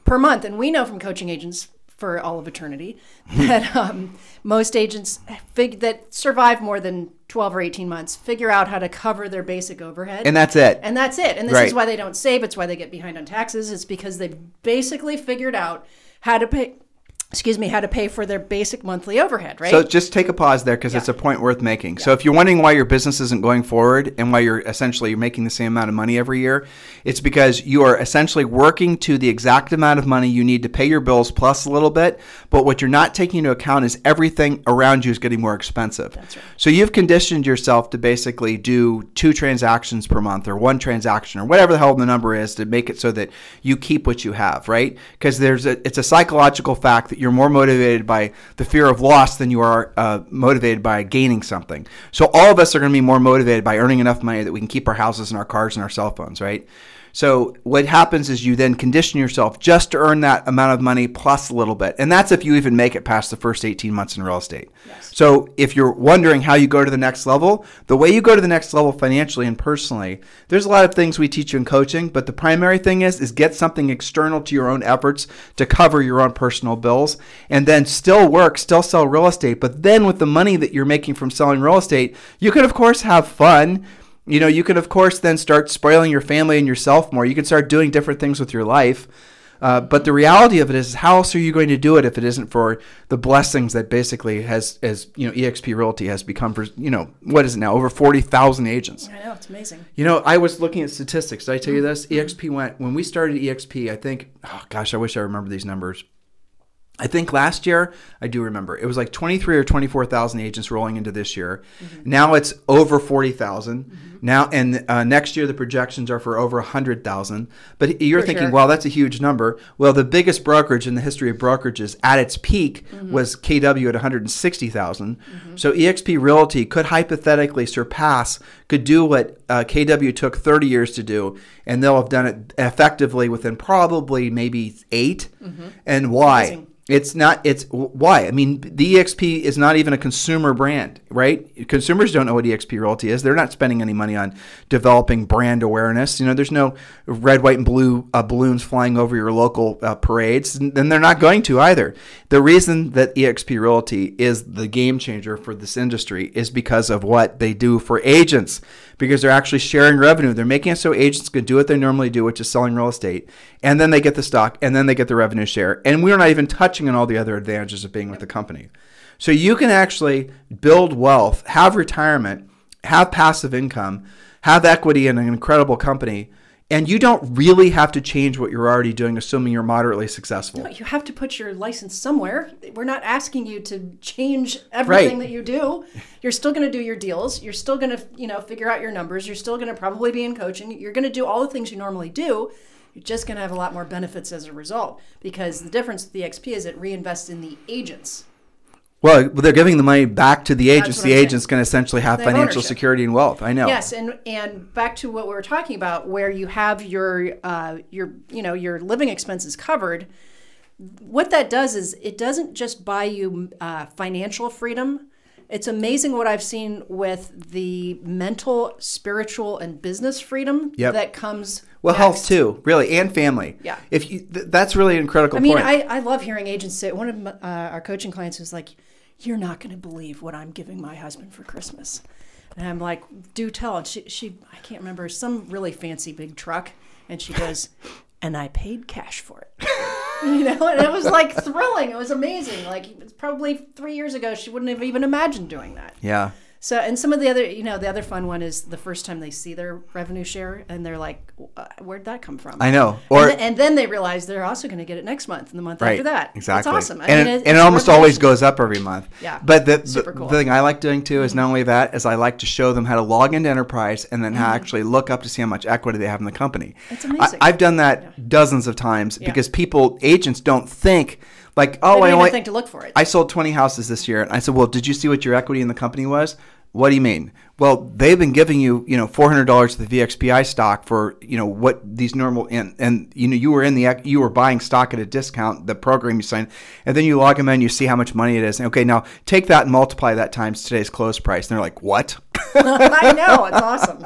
per month. And we know from coaching agents for all of eternity that um, most agents fig- that survive more than 12 or 18 months figure out how to cover their basic overhead And that's it. and that's it and this Right. is why they don't save it's why they get behind on taxes it's because they've basically figured out how to pay excuse me how to pay for their basic monthly overhead right So just take a pause there because it's a point worth making. So if you're wondering why your business isn't going forward and why you're essentially you're making the same amount of money every year, it's because you are essentially working to the exact amount of money you need to pay your bills plus a little bit. But what you're not taking into account is everything around you is getting more expensive. That's right. So you've conditioned yourself to basically do two transactions per month or one transaction or whatever the hell the number is to make it so that you keep what you have, right? Because there's a it's a psychological fact that you're more motivated by the fear of loss than you are uh, motivated by gaining something. So all of us are going to be more motivated by earning enough money that we can keep our houses and our cars and our cell phones, right? So what happens is you then condition yourself just to earn that amount of money plus a little bit. And that's if you even make it past the first 18 months in real estate. Yes. So if you're wondering how you go to the next level, the way you go to the next level financially and personally, there's a lot of things we teach you in coaching, but the primary thing is is get something external to your own efforts to cover your own personal bills and then still work, still sell real estate, but then with the money that you're making from selling real estate, you can of course have fun you know, you can of course then start spoiling your family and yourself more. You can start doing different things with your life. Uh, but the reality of it is, how else are you going to do it if it isn't for the blessings that basically has, as you know, EXP Realty has become for, you know, what is it now? Over forty thousand agents. i know it's amazing You know, I was looking at statistics. Did I tell you this? EXP went when we started EXP. I think, oh gosh, I wish I remember these numbers. I think last year, I do remember, it was like 23 or 24,000 agents rolling into this year. Mm-hmm. Now it's over 40,000. Now, and uh, next year, the projections are for over 100,000. But you're For thinking, sure. well, that's a huge number. Well, the biggest brokerage in the history of brokerages at its peak Mm-hmm. was KW at 160,000. So eXp Realty could hypothetically surpass, could do what uh, KW took 30 years to do, and they'll have done it effectively within probably maybe 8 And why? Mm-hmm. Amazing. It's not. It's why. I mean, the EXP is not even a consumer brand, right? Consumers don't know what EXP Realty is. They're not spending any money on developing brand awareness. You know, there's no red, white, and blue uh, balloons flying over your local uh, parades, and, and they're not going to either. The reason that EXP Realty is the game changer for this industry is because of what they do for agents. Because they're actually sharing revenue. They're making it so agents can do what they normally do, which is selling real estate, and then they get the stock, and then they get the revenue share. And we're not even touching on all the other advantages of being with the company. So you can actually build wealth, have retirement, have passive income, have equity in an incredible company, and you don't really have to change what you're already doing, assuming you're moderately successful. But you have to put your license somewhere. We're not asking you to change everything Right. that you do. You're still going to do your deals. You're still going to, you know, figure out your numbers. You're still going to probably be in coaching. You're going to do all the things you normally do. You're just going to have a lot more benefits as a result because the difference with the EXP is it reinvests in the agents. Well, they're giving the money back to the agents. The I'm saying. agents can essentially have They financial ownership. security and wealth. I know. Yes, and and back to what we were talking about, where you have your uh, your you know your living expenses covered. What that does is it doesn't just buy you uh, financial freedom. It's amazing what I've seen with the mental, spiritual, and business freedom Yep. that comes. Well, next. health too, really, and family. Yeah. If you, th- that's really a critical I mean, point. I, I love hearing agents say. One of my, uh, our coaching clients was like, "You're not going to believe what I'm giving my husband for Christmas," and I'm like, "Do tell." And she, she, I can't remember some really fancy big truck, and she goes, "And I paid cash for it." you know, and it was like thrilling. It was amazing. Like it's probably three years ago, she wouldn't have even imagined doing that. yeah. So, and some of the other, you know, the other fun one is the first time they see their revenue share, and they're like, "Uh, "Where'd that come from?" I know. Or and, th- and then they realize they're also going to get it next month and the month Right. after that. Exactly. It's awesome. I and mean, it, and it almost always goes up every month. Yeah. But the, the, cool. the thing I like doing too is not only that, is I like to show them how to log into Enterprise and then how actually look up to see how much equity they have in the company. It's amazing. I, have done that dozens of times because people, agents don't think like, oh, I only, think to look for it. I sold 20 houses this year. And I said, well, did you see what your equity in the company was? What do you mean? Well, they've been giving you, you know, four hundred dollars to the EXPI stock for, you know, what these normal and and you know you were in the you were buying stock at a discount, the program you signed, and then you log them in, you see how much money it is. And, okay, now take that and multiply that times today's close price. And they're like, what? I know it's awesome.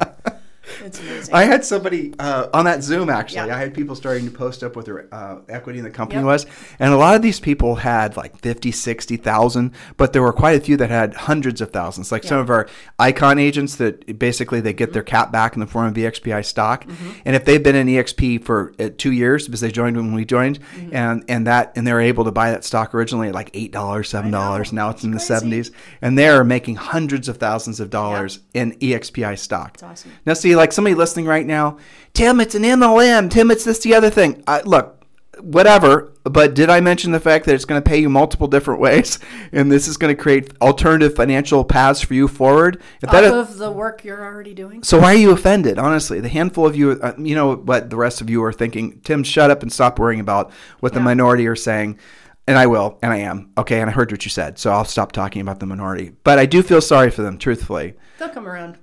It's amazing. I had somebody uh, on that Zoom actually. Yeah. I had people starting to post up what their uh, equity in the company Yep. was, and a lot of these people had like 50, 60,000, but there were quite a few that had hundreds of thousands. Like some of our icon agents that basically they get their cap back in the form of EXPI stock, Mm-hmm. and if they've been in EXP for uh, two years because they joined when we joined, Mm-hmm. and and that and they were able to buy that stock originally at like eight dollars, seven dollars. Now it's in the seventies, and they're making hundreds of thousands of dollars in EXPI stock. It's awesome. Now, see, like somebody listening right now, Tim, it's an MLM. Tim, it's this, the other thing. I, look, whatever. But did I mention the fact that it's going to pay you multiple different ways, and this is going to create alternative financial paths for you forward? If Off that- of the work you're already doing. so why are you offended? Honestly, the handful of you, uh, you know what the rest of you are thinking. Tim, shut up and stop worrying about what the minority are saying. And I will, and I am. Okay, and I heard what you said, so I'll stop talking about the minority. But I do feel sorry for them, truthfully. They'll come around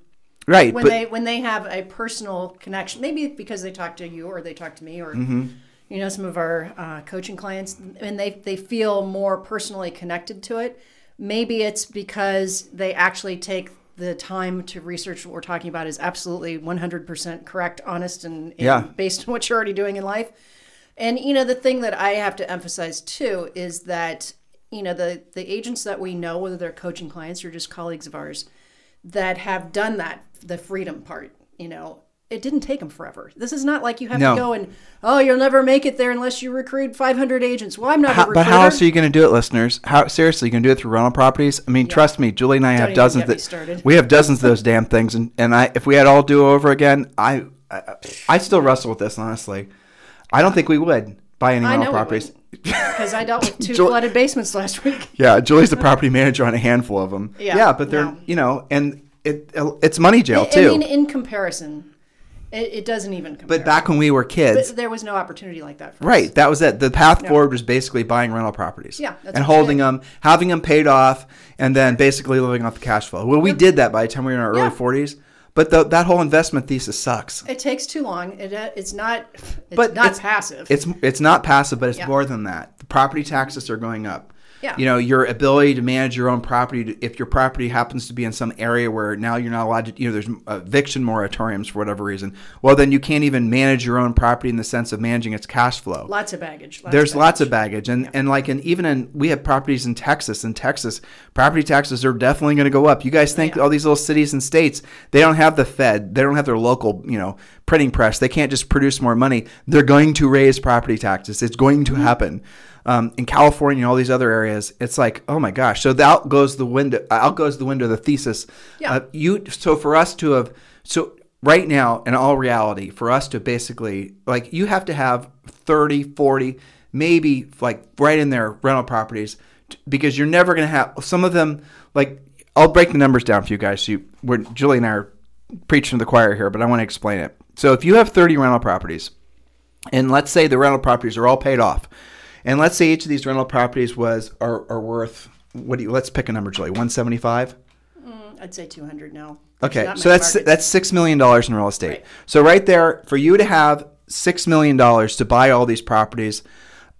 Right, when but they when they have a personal connection. Maybe because they talk to you or they talk to me or Mm-hmm. you know some of our uh, coaching clients, and they they feel more personally connected to it. Maybe it's because they actually take the time to research what we're talking about is absolutely 100% correct, honest, and, and Yeah. based on what you're already doing in life. And you know, the thing that I have to emphasize too is that you know the the agents that we know, whether they're coaching clients or just colleagues of ours, that have done that, the freedom part. You know, it didn't take them forever. This is not like you have No. to go and oh, you'll never make it there unless you recruit 500 agents. Well, I'm not How, but how else are you going to do it, listeners? How seriously, you can do it through rental properties? I mean, trust me, Julie and I have dozens. That, we have dozens of those damn things, and, and I if we had all do over again, I, I I still wrestle with this honestly. I don't think we would buy any rental properties. because I dealt with two Jul- flooded basements last week. Yeah, Julie's the property manager on a handful of them. Yeah, but they're no. you know, and it it's money jail I, I mean, in comparison, it, it doesn't even compare. but back when we were kids, But there was no opportunity like that. For right? Us. That was it. The path forward was basically buying rental properties. Yeah, that's and holding them, having them paid off, and then basically living off the cash flow. Well, we did that by the time we were in our Yeah. early forties. But the, that whole investment thesis sucks. It takes too long. It, uh, it's not. It's But not it's- passive. It's it's not passive, but it's Yeah. more than that. The property taxes are going up. Yeah. You know, your ability to manage your own property, to- if your property happens to be in some area where now you're not allowed to, you know, there's eviction moratoriums for whatever reason, well, then you can't even manage your own property in the sense of managing its cash flow. lots of baggage. Lots There's of lots of baggage. baggage, and and like in even in we have properties in Texas. In Texas, property taxes are definitely going to go up. You guys think Yeah. all these little cities and states they don't have the Fed, they don't have their local you know printing press. They can't just produce more money. They're going to raise property taxes. It's going Mm-hmm. to happen. Um, in California and all these other areas, it's like, oh my gosh! So out goes the window. Out goes the window. The thesis. Yeah. Uh, you. So for us to have so right now in all reality for us to basically like you have to have 30 40 maybe like right in there rental properties t- because you're never going to have some of them like i'll break the numbers down for you guys so you, we're julie and i are preaching to the choir here but i want to explain it so if you have 30 rental properties and let's say the rental properties are all paid off and let's say each of these rental properties was are, are worth what do you let's pick a number julie 175 mm, I'd say 200 now. Okay, so that's markets. that's six million dollars in real estate. Right. So right there, for you to have six million dollars to buy all these properties,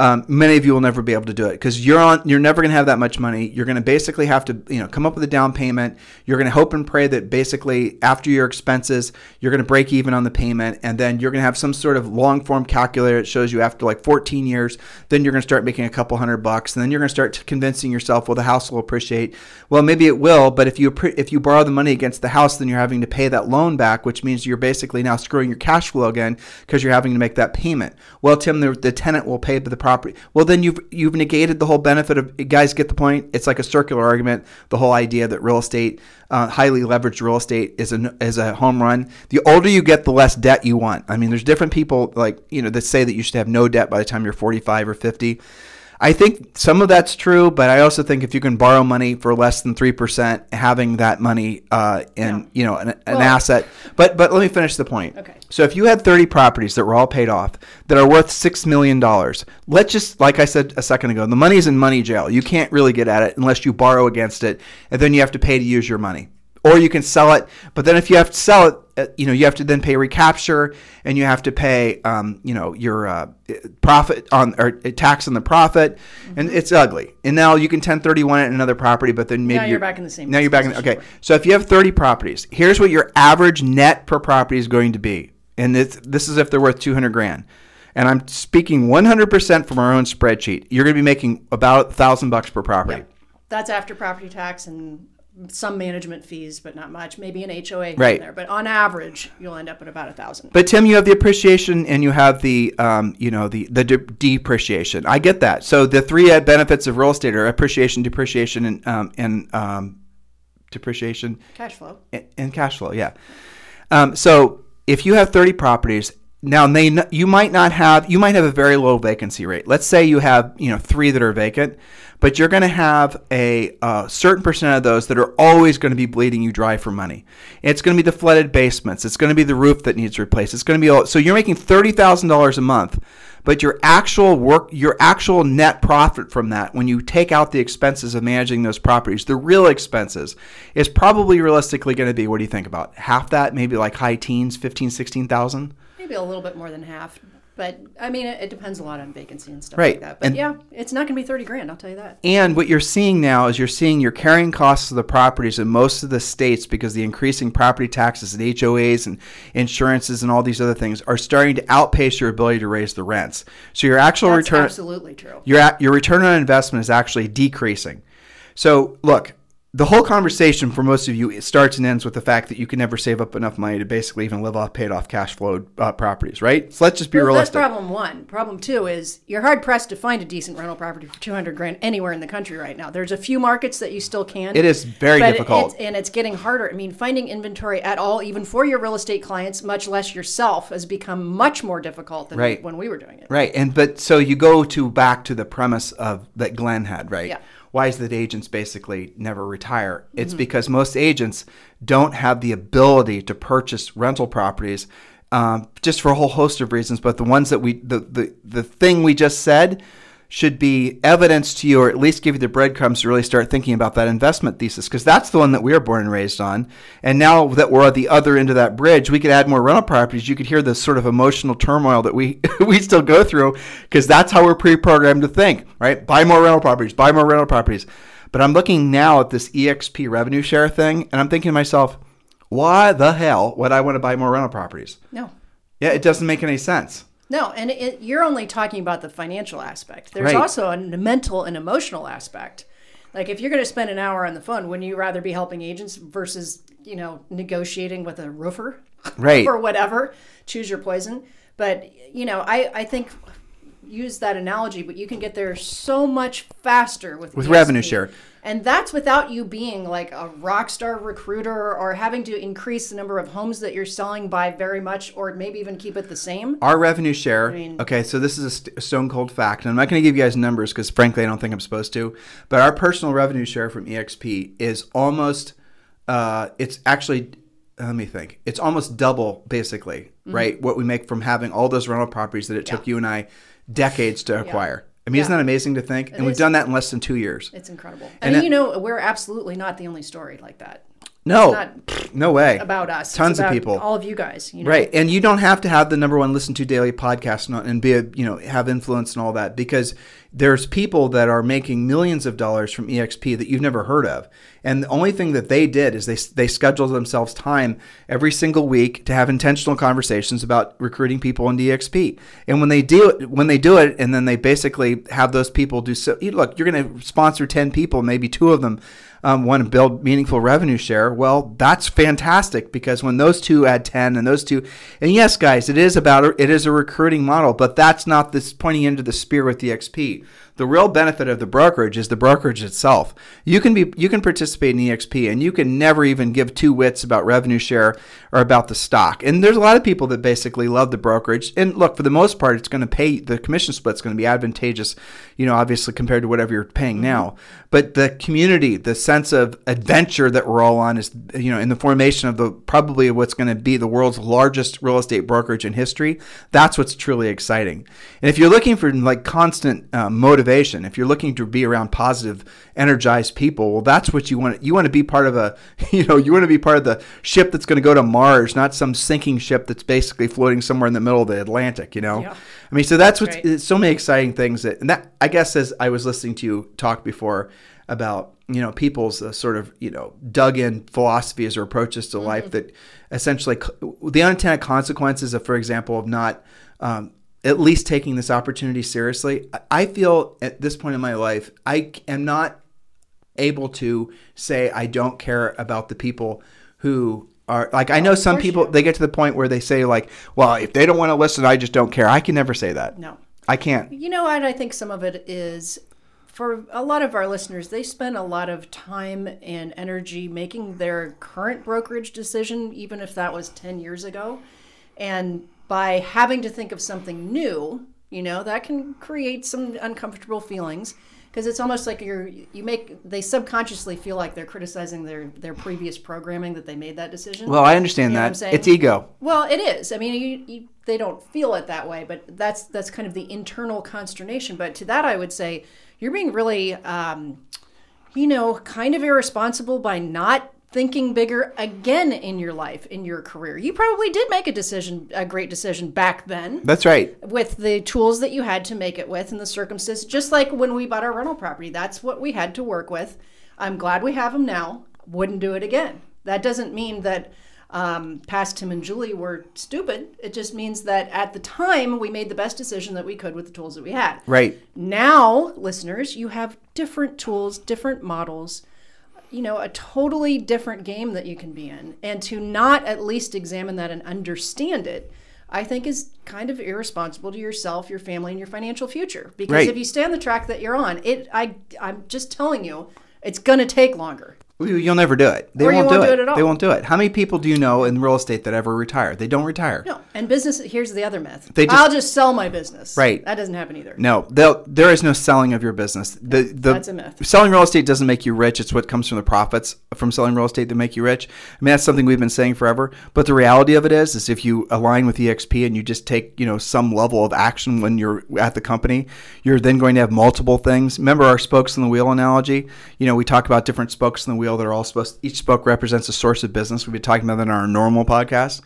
um, many of you will never be able to do it because you're on. You're never going to have that much money. You're going to basically have to, you know, come up with a down payment. You're going to hope and pray that basically after your expenses, you're going to break even on the payment, and then you're going to have some sort of long form calculator that shows you after like 14 years, then you're going to start making a couple hundred bucks, and then you're going to start convincing yourself, well, the house will appreciate. Well, maybe it will, but if you if you borrow the money against the house, then you're having to pay that loan back, which means you're basically now screwing your cash flow again because you're having to make that payment. Well, Tim, the, the tenant will pay the property. Well, then you've you've negated the whole benefit of guys get the point. It's like a circular argument. The whole idea that real estate, uh, highly leveraged real estate, is a is a home run. The older you get, the less debt you want. I mean, there's different people like you know that say that you should have no debt by the time you're 45 or 50. I think some of that's true, but I also think if you can borrow money for less than three percent, having that money uh, in Yeah. you know an, an Well- asset. But but let me finish the point. Okay. So if you had 30 properties that were all paid off that are worth six million dollars, let's just like I said a second ago, the money's in money jail. You can't really get at it unless you borrow against it, and then you have to pay to use your money. Or you can sell it, but then if you have to sell it, uh, you know you have to then pay recapture, and you have to pay, um, you know, your uh, profit on or tax on the profit, and it's ugly. And now you can 1031 it in another property, but then maybe Now you're back in the same Now you're back in. position. Okay, so if you have 30 properties, here's what your average net per property is going to be. And this, this is if they're worth 200 grand. And I'm speaking 100% from our own spreadsheet. You're going to be making about 1000 bucks per property. Yep. That's after property tax and some management fees, but not much. Maybe an HOA Right. there, but on average, you'll end up at about a thousand. But Tim, you have the appreciation and you have the, um, you know, the the de- depreciation. I get that. So the three benefits of real estate are appreciation, depreciation, and um, and um, depreciation Cash flow. and- and cash flow. Yeah. Um, so if you have 30 properties, now they you might not have you might have a very low vacancy rate. Let's say you have you know three that are vacant, but you're going to have a uh, certain percent of those that are always going to be bleeding you dry for money. It's going to be the flooded basements. It's going to be the roof that needs replaced. It's going to be all, so you're making thirty thousand dollars a month, but your actual work, your actual net profit from that, when you take out the expenses of managing those properties, the real expenses, is probably realistically going to be what do you think about half that, maybe like high teens, 15, 16,000? Maybe a little bit more than half. But I mean, it, it depends a lot on vacancy and stuff Right. like that. But And- yeah, it's not going to be 30 grand, I'll tell you that. And what you're seeing now is you're seeing your carrying costs of the properties in most of the states because the increasing property taxes and HOAs and insurances and all these other things are starting to outpace your ability to raise the rents. So your actual That's return absolutely true. your your return on investment is actually decreasing. So look, the whole conversation for most of you it starts and ends with the fact that you can never save up enough money to basically even live off paid off cash flow uh, properties, right? So let's just be Well, that's realistic. problem one. Problem two is you're hard pressed to find a decent rental property for 200 grand anywhere in the country right now. There's a few markets that you still can. It is very but difficult. It's, and it's getting harder. I mean, finding inventory at all, even for your real estate clients, much less yourself, has become much more difficult than Right. when we were doing it. Right, and but so you go to back to the premise of that Glenn had, right? Yeah. Why is that agents basically never retire? It's Mm-hmm. because most agents don't have the ability to purchase rental properties, um, just for a whole host of reasons. But the ones that we, the the the thing we just said, should be evidence to you, or at least give you the breadcrumbs to really start thinking about that investment thesis, because that's the one that we were born and raised on. And now that we're at the other end of that bridge, we could add more rental properties. You could hear the sort of emotional turmoil that we we still go through, because that's how we're pre-programmed to think, right? Buy more rental properties, buy more rental properties. But I'm looking now at this EXP revenue share thing, and I'm thinking to myself, why the hell would I want to buy more rental properties? No. Yeah, it doesn't make any sense. No, and it, you're only talking about the financial aspect. There's Right. also a mental and emotional aspect. Like if you're going to spend an hour on the phone, wouldn't you rather be helping agents versus you know negotiating with a roofer, Right. or whatever? Choose your poison. But you know, I I think use that analogy, but you can get there so much faster with With EXP. revenue share. And that's without you being like a rock star recruiter or having to increase the number of homes that you're selling by very much, or maybe even keep it the same. Our revenue share. mean- okay, so this is a, st- a stone cold fact, and I'm not going to give you guys numbers because, frankly, I don't think I'm supposed to. But our personal revenue share from EXP is almost. Uh, it's actually. Let me think. It's almost double, basically, right? What we make from having all those rental properties that it took Mm-hmm. You and I decades to acquire. I mean, isn't that amazing to think? and we've done that in less than two years. It's incredible. And And, it- you know, we're absolutely not the only story like that No, no way. about us. Tons of people. All of you guys. You know? Right, and you don't have to have the number one listened to daily podcast and, and be a you know have influence and all that because there's people that are making millions of dollars from EXP that you've never heard of, and the only thing that they did is they they scheduled themselves time every single week to have intentional conversations about recruiting people into EXP, and when they do it, when they do it, and then they basically have those people do so. Look, you're going to sponsor ten people, maybe two of them um, want to build meaningful revenue share, well, that's fantastic because when those two add 10 and those two, and yes, guys, it is about, it is a recruiting model, but that's not this pointing into the spear with the EXP. The real benefit of the brokerage is the brokerage itself. You can be, you can participate in EXP and you can never even give two wits about revenue share or about the stock. And there's a lot of people that basically love the brokerage. And look, for the most part, it's going to pay, the commission split's going to be advantageous, you know, obviously compared to whatever you're paying now. But the community, the sense of adventure that we're all on is, you know, in the formation of the probably what's going to be the world's largest real estate brokerage in history. That's what's truly exciting. And if you're looking for like constant uh, motivation, if you're looking to be around positive, energized people, well, that's what you want. You want to be part of a, you know, you want to be part of the ship that's going to go to Mars, not some sinking ship that's basically floating somewhere in the middle of the Atlantic. You know, Yeah. I mean, so that's what's Right. it's so many exciting things that, and that I guess as I was listening to you talk before about you know people's uh, sort of you know dug in philosophies or approaches to life that essentially the unintended consequences of, for example, of not um, at least taking this opportunity seriously. I- feel at this point in my life, I am not able to say I don't care about the people who are like I know some course you people they get to the point where they say like, well, if they don't want to listen, I just don't care. I can never say that. No. I can't. You know what? I think some of it is for a lot of our listeners, they spend a lot of time and energy making their current brokerage decision, even if that was 10 years ago. And by having to think of something new, you know, that can create some uncomfortable feelings because it's almost like you're you make they subconsciously feel like they're criticizing their their previous programming that they made that decision. Well, I understand You know that. It's ego. Well, it is. I mean, you, you, they don't feel it that way, but that's that's kind of the internal consternation. But to that, I would say you're being really, um, you know, kind of irresponsible by not thinking bigger again in your life, in your career. You probably did make a decision, a great decision back then That's right. with the tools that you had to make it with and the circumstances. Just like when we bought our rental property, that's what we had to work with. I'm glad we have them now. Wouldn't do it again. That doesn't mean that um, past Tim and Julie were stupid. It just means that at the time we made the best decision that we could with the tools that we had. Right. Now, listeners, you have different tools, different models. You know, a totally different game that you can be in. And to not at least examine that and understand it, I think is kind of irresponsible to yourself, your family, and your financial future. Because Right. if you stay on the track that you're on, it I I'm just telling you, it's gonna take longer. You'll never do it. They won't, won't do, do it. it at all. They won't do it. How many people do you know in real estate that ever retire? They don't retire. No. And business here's the other myth. They just- I'll just sell my business. Right. That doesn't happen either. No, there is no selling of your business. The, the, That's a myth. Selling real estate doesn't make you rich. It's what comes from the profits from selling real estate that make you rich. I mean, that's something we've been saying forever. But the reality of it is, is if you align with EXP and you just take, you know, some level of action when you're at the company, you're then going to have multiple things. Remember our spokes in the wheel analogy? You know, we talk about different spokes in the wheel that are all supposed. Each spoke represents a source of business. We've been talking about that in our normal podcast.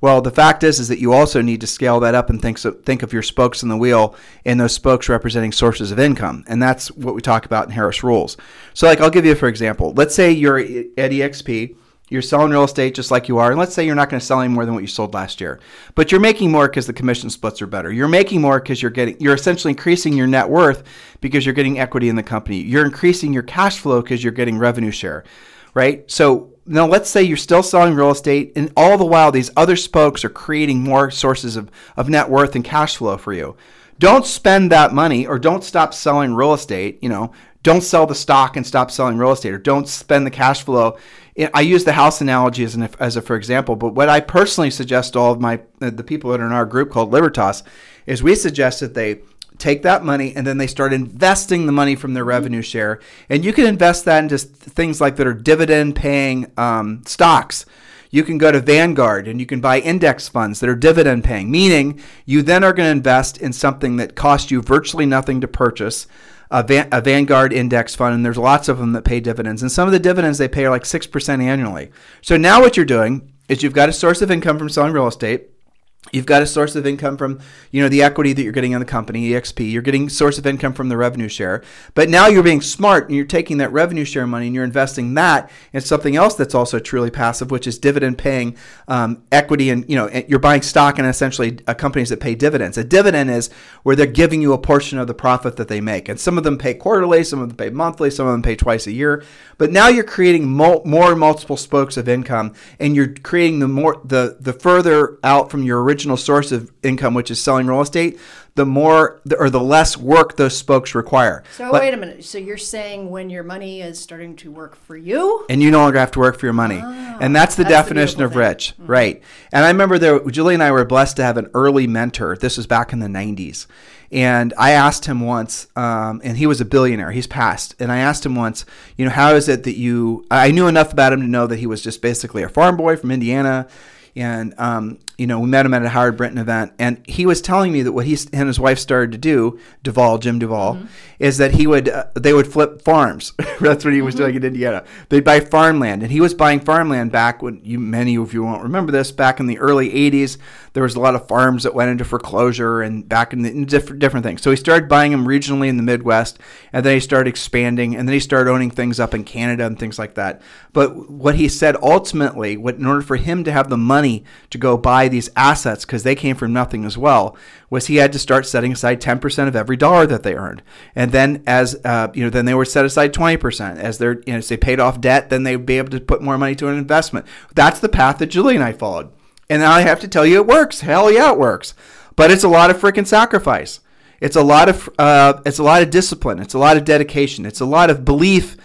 Well, the fact is, is that you also need to scale that up and think so, think of your spokes in the wheel and those spokes representing sources of income, and that's what we talk about in Harris Rules. So, like, I'll give you for example. Let's say you're at EXP, you're selling real estate just like you are, and let's say you're not going to sell any more than what you sold last year, but you're making more because the commission splits are better. You're making more because you're getting, you're essentially increasing your net worth because you're getting equity in the company. You're increasing your cash flow because you're getting revenue share right? So now let's say you're still selling real estate, and all the while these other spokes are creating more sources of, of net worth and cash flow for you. Don't spend that money or don't stop selling real estate. You know, don't sell the stock and stop selling real estate or don't spend the cash flow. I use the house analogy as an as a for example, but what I personally suggest to all of my the people that are in our group called Libertas is we suggest that they take that money and then they start investing the money from their revenue share. And you can invest that into things like that are dividend paying um, stocks. You can go to Vanguard and you can buy index funds that are dividend paying, meaning you then are going to invest in something that costs you virtually nothing to purchase. A, Van, a Vanguard index fund, and there's lots of them that pay dividends. And some of the dividends they pay are like 6% annually. So now what you're doing is you've got a source of income from selling real estate. You've got a source of income from, you know, the equity that you're getting on the company, EXP. You're getting source of income from the revenue share. But now you're being smart and you're taking that revenue share money and you're investing that in something else that's also truly passive, which is dividend paying um, equity. And, you know, you're buying stock in essentially uh, companies that pay dividends. A dividend is where they're giving you a portion of the profit that they make. And some of them pay quarterly, some of them pay monthly, some of them pay twice a year. But now you're creating mul- more multiple spokes of income and you're creating the more, the, the further out from your original source of income, which is selling real estate, the more or the less work those spokes require. So But- wait a minute. So you're saying when your money is starting to work for you? and you no longer have to work for your money. and that's the Ah, that's the definition of beautiful rich, right? And I remember there, Julie and I were blessed to have an early mentor. This was back in the 90s. And I asked him once, um, and he was a billionaire. He's passed. And I asked him once, you know, how is it that you? I knew enough about him to know that he was just basically a farm boy from Indiana. And um, you know, we met him at a Howard Brinton event, and he was telling me that what he and his wife started to do, Duvall, Jim Duvall, is that he would uh, they would flip farms. That's what he was doing in Indiana. They'd buy farmland, and he was buying farmland back when you many of you won't remember this. Back in the early '80s, there was a lot of farms that went into foreclosure, and back in the in different different things. So he started buying them regionally in the Midwest, and then he started expanding, and then he started owning things up in Canada and things like that. But what he said ultimately, what in order for him to have the money to go buy these assets because they came from nothing as well was he had to start setting aside 10% of every dollar that they earned. And then as uh, you know then they would set aside 20% as they're you know as they paid off debt then they'd be able to put more money to an investment. That's the path that julie and i followed. And i have to tell you it works. Hell yeah it works. But it's a lot of freaking sacrifice. It's a lot of uh, it's a lot of discipline. It's a lot of dedication. It's a lot of belief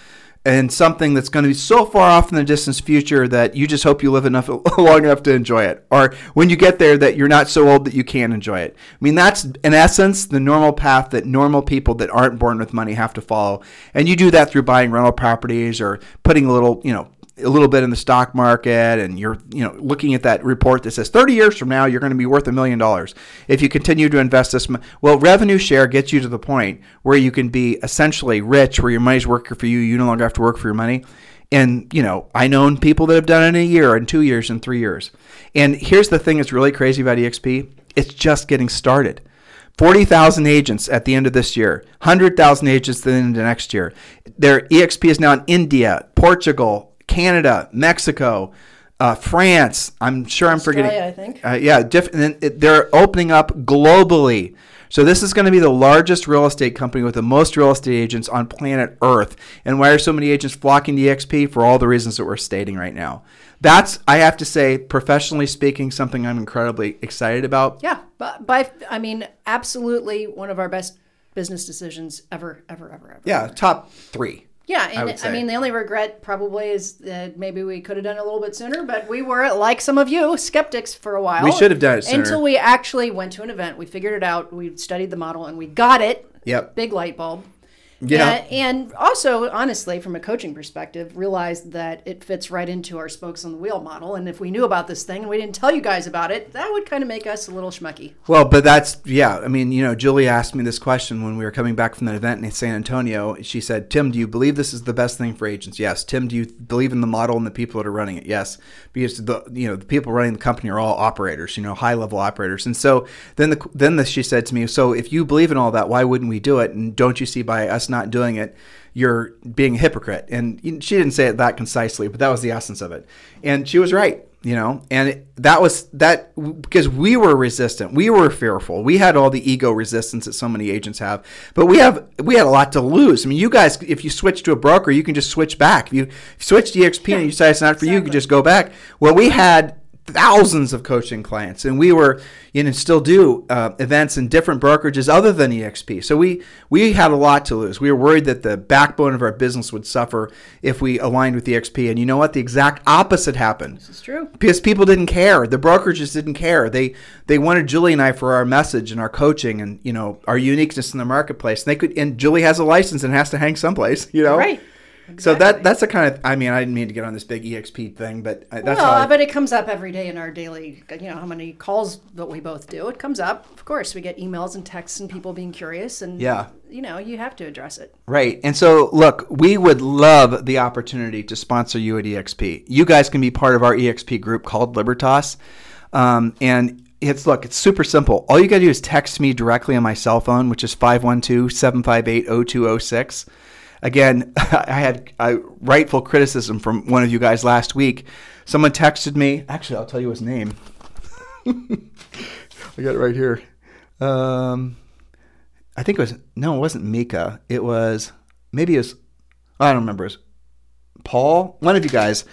and something that's going to be so far off in the distant future that you just hope you live enough long enough to enjoy it. Or when you get there that you're not so old that you can't enjoy it. I mean that's in essence the normal path that normal people that aren't born with money have to follow. And you do that through buying rental properties or putting a little you know a little bit in the stock market and you're you know looking at that report that says 30 years from now you're going to be worth a million dollars. If you continue to invest this mo- well revenue share gets you to the point where you can be essentially rich where your money's working for you you no longer have to work for your money. And you know i known people that have done it in a year and two years and three years. And here's the thing that's really crazy about exp it's just getting started. 40,000 agents at the end of this year, 100,000 agents at the end of next year. Their EXP is now in India, Portugal, Canada, Mexico, uh, France. I'm sure I'm Australia, forgetting. I think. Uh, yeah, diff- and it- they're opening up globally. So this is going to be the largest real estate company with the most real estate agents on planet Earth. And why are so many agents flocking to EXP? For all the reasons that we're stating right now. That's, I have to say, professionally speaking, something I'm incredibly excited about. Yeah, but by I mean absolutely one of our best business decisions ever, ever, ever, ever. Yeah, top three. Yeah, and would I, mean the only regret probably is that maybe we could have done it a little bit sooner, but we were like some of you skeptics for a while. We should have done it sooner. until we actually went to an event. We figured it out. We studied the model and we got it. Yep. Big light bulb. Yeah. And, and also, honestly, from a coaching perspective, realized that it fits right into our spokes on the wheel model. And if we knew about this thing and we didn't tell you guys about it, that would kind of make us a little schmucky. Well, but that's yeah. I mean, you know, Julie asked me this question when we were coming back from that event in San Antonio. She said, "Tim, do you believe this is the best thing for agents?" Yes. Tim, do you believe in the model and the people that are running it? Yes, because the you know the people running the company are all operators, you know, high level operators. And so then the then the, she said to me, "So if you believe in all that, why wouldn't we do it? And don't you see by us not doing it?" You're being a hypocrite, and she didn't say it that concisely, but that was the essence of it, and she was right you know? And it, that was that because we were resistant. We were fearful. We had all the ego resistance that so many agents have. But we have we had a lot to lose. I mean you guys if you switch to a broker you can just switch back. If you switch to exp and you decide it's not for you you can just go back. Well we had thousands of coaching clients and we were you know still do uh, events in different brokerages other than exp so we we had a lot to lose we were worried that the backbone of our business would suffer if we aligned with exp and you know what the exact opposite happened This is true. because people didn't care. The brokerages didn't care. They they wanted Julie and I for our message and our coaching and you know our uniqueness in the marketplace. And they could and Julie has a license and has to hang someplace. You know, Right. So that that's the kind of I mean I didn't mean to get on this big exp thing, but I- that's well, how I, but it comes up every day in our daily, you know, how many calls that we both do. It comes up. Of course, we get emails and texts and people being curious. And, Yeah. you know, you have to address it. Right. And so, look, we would love the opportunity to sponsor you at EXP. You guys can be part of our EXP group called Libertas. Um, and it's, look, it's super simple. All you got to do is text me directly on my cell phone, which is 512 758 0206. Again, I had a rightful criticism from one of you guys last week. Someone texted me. Actually, I'll tell you his name. I got it right here. Um, I think it was no, it wasn't Mika. It was maybe it was I don't remember. It was Paul, one of you guys,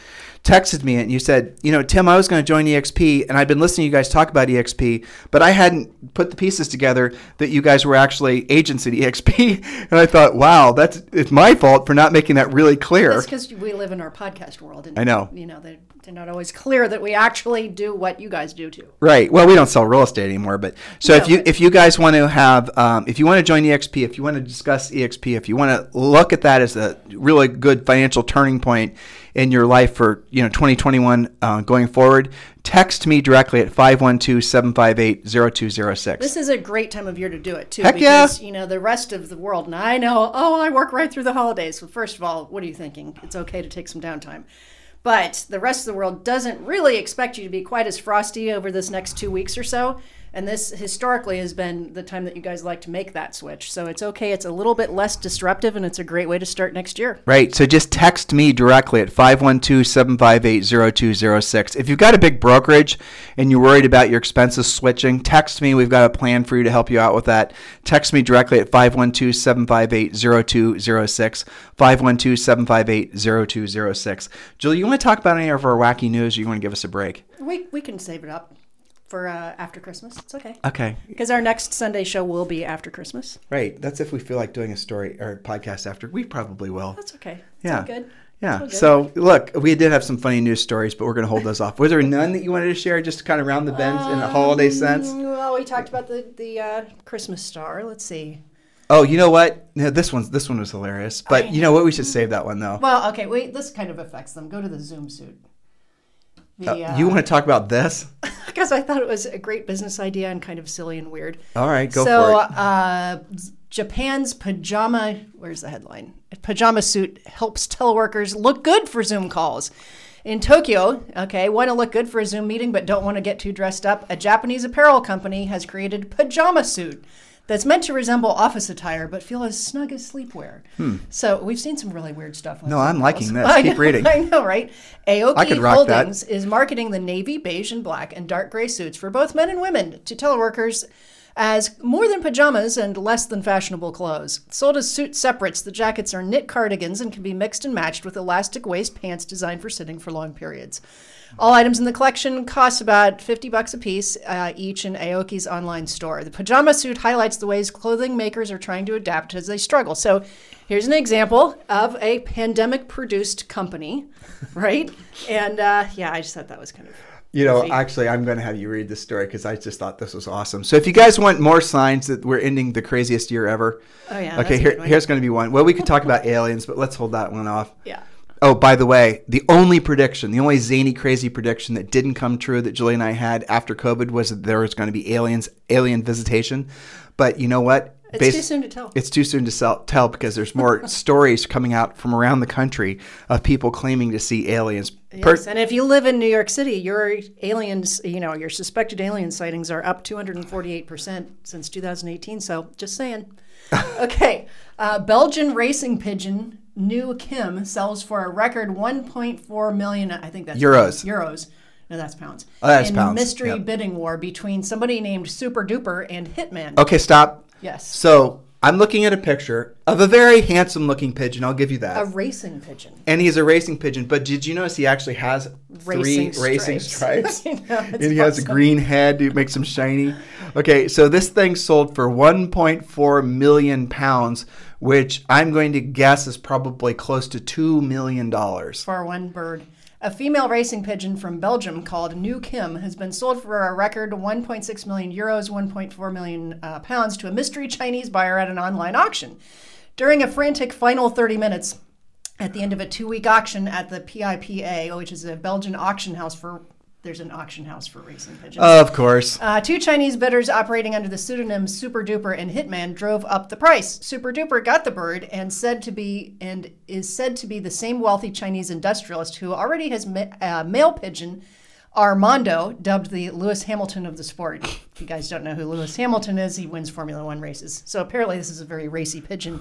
texted me and you said, you know, Tim, I was going to join EXP and I'd been listening to you guys talk about EXP, but I hadn't put the pieces together that you guys were actually agents at EXP. And I thought, wow, that's it's my fault for not making that really clear. It's because we live in our podcast world. And, I know. You know, they're, they're not always clear that we actually do what you guys do too. Right. Well, we don't sell real estate anymore, but so if you if you guys want to have um, if you want to join EXP, if you want to discuss EXP, if you want to look at that as a really good financial turning point in your life for you know 2021 uh, going forward, text me directly at 512-758-0206. This is a great time of year to do it too, Heck yeah. because you know the rest of the world. And I know, oh, I work right through the holidays. Well, first of all, what are you thinking? It's okay to take some downtime, but the rest of the world doesn't really expect you to be quite as frosty over this next two weeks or so. And this historically has been the time that you guys like to make that switch. So it's okay. It's a little bit less disruptive, and it's a great way to start next year. Right. So just text me directly at 512-758-0206. If you've got a big brokerage and you're worried about your expenses switching, text me. We've got a plan for you to help you out with that. Text me directly at 512-758-0206. 512-758-0206. Julie, you want to talk about any of our wacky news or you want to give us a break? We we can save it up for uh, after Christmas. It's okay. Okay. Because our next Sunday show will be after Christmas. Right. That's if we feel like doing a story or podcast after. We probably will. That's okay. Yeah. good. Yeah. So look, we did have some funny news stories, but we're going to hold those off. Was there none that you wanted to share, just to kind of round the bends in a holiday sense? Well, we talked about the the uh, Christmas star. Let's see. Oh, you know what? No, this one's this one was hilarious. But you know what? We should save that one though. Well, okay. Wait, this kind of affects them. Go to the Zoom suit. Uh, you want to talk about this? because I thought it was a great business idea and kind of silly and weird. All right, go so, for it. uh, Japan's pajama. Where's the headline? Pajama suit helps teleworkers look good for Zoom calls. In Tokyo, okay, want to look good for a Zoom meeting but don't want to get too dressed up. A Japanese apparel company has created pajama suit that's meant to resemble office attire but feel as snug as sleepwear. So we've seen some really weird stuff. On Hmm. No, I'm liking this. Keep know, reading. I know, right? Aoki I could rock. Holdings is marketing the navy, beige, and black and dark gray suits for both men and women to teleworkers as more than pajamas and less than fashionable clothes. Sold as suit separates, the jackets are knit cardigans and can be mixed and matched with elastic waist pants designed for sitting for long periods. All items in the collection cost about 50 bucks a piece uh, each in Aoki's online store. The pajama suit highlights the ways clothing makers are trying to adapt as they struggle. So here's an example of a pandemic produced company, right? and uh, yeah, I just thought that was kind of. You know, actually, I'm going to have you read this story because I just thought this was awesome. So, if you guys want more signs that we're ending the craziest year ever, Oh, yeah. okay, here, here's going to be one. Well, we could talk about aliens, but let's hold that one off. Yeah. Oh, by the way, the only prediction, the only zany, crazy prediction that didn't come true that Julie and I had after COVID was that there was going to be aliens, alien visitation. But you know what? It's Bas- too soon to tell. It's too soon to sell, tell because there's more stories coming out from around the country of people claiming to see aliens. Per- Yes, and if you live in New York City, your aliens, you know, your suspected alien sightings are up 248% since 2018. So just saying. okay. Uh, Belgian racing pigeon New Kim sells for a record 1.4 million, I think that's Euros. Euros. No, that's pounds. Oh, that's in pounds, mystery yep. bidding war between somebody named Super Duper and Hitman. okay, stop. Yes. So I'm looking at a picture of a very handsome looking pigeon. I'll give you that. A racing pigeon. and he's a racing pigeon. But did you notice he actually has Racing three racing stripes. stripes? I know, and he has a green head to make them shiny. Okay, so this thing sold for 1.4 million pounds, which I'm going to guess is probably close to two million dollars. for one bird. A female racing pigeon from Belgium called New Kim has been sold for a record 1.6 million euros, 1.4 million uh, pounds to a mystery Chinese buyer at an online auction. During a frantic final 30 minutes at the end of a two week auction at the PIPA, which is a Belgian auction house for, there's an auction house for racing pigeons. Of course. Uh, two Chinese bidders operating under the pseudonyms Super Duper and Hitman drove up the price. Super Duper got the bird and said to be and is said to be the same wealthy Chinese industrialist who already has ma- uh, male pigeon Armando, dubbed the Lewis Hamilton of the sport. If you guys don't know who Lewis Hamilton is, he wins Formula One races. So apparently, this is a very racy pigeon.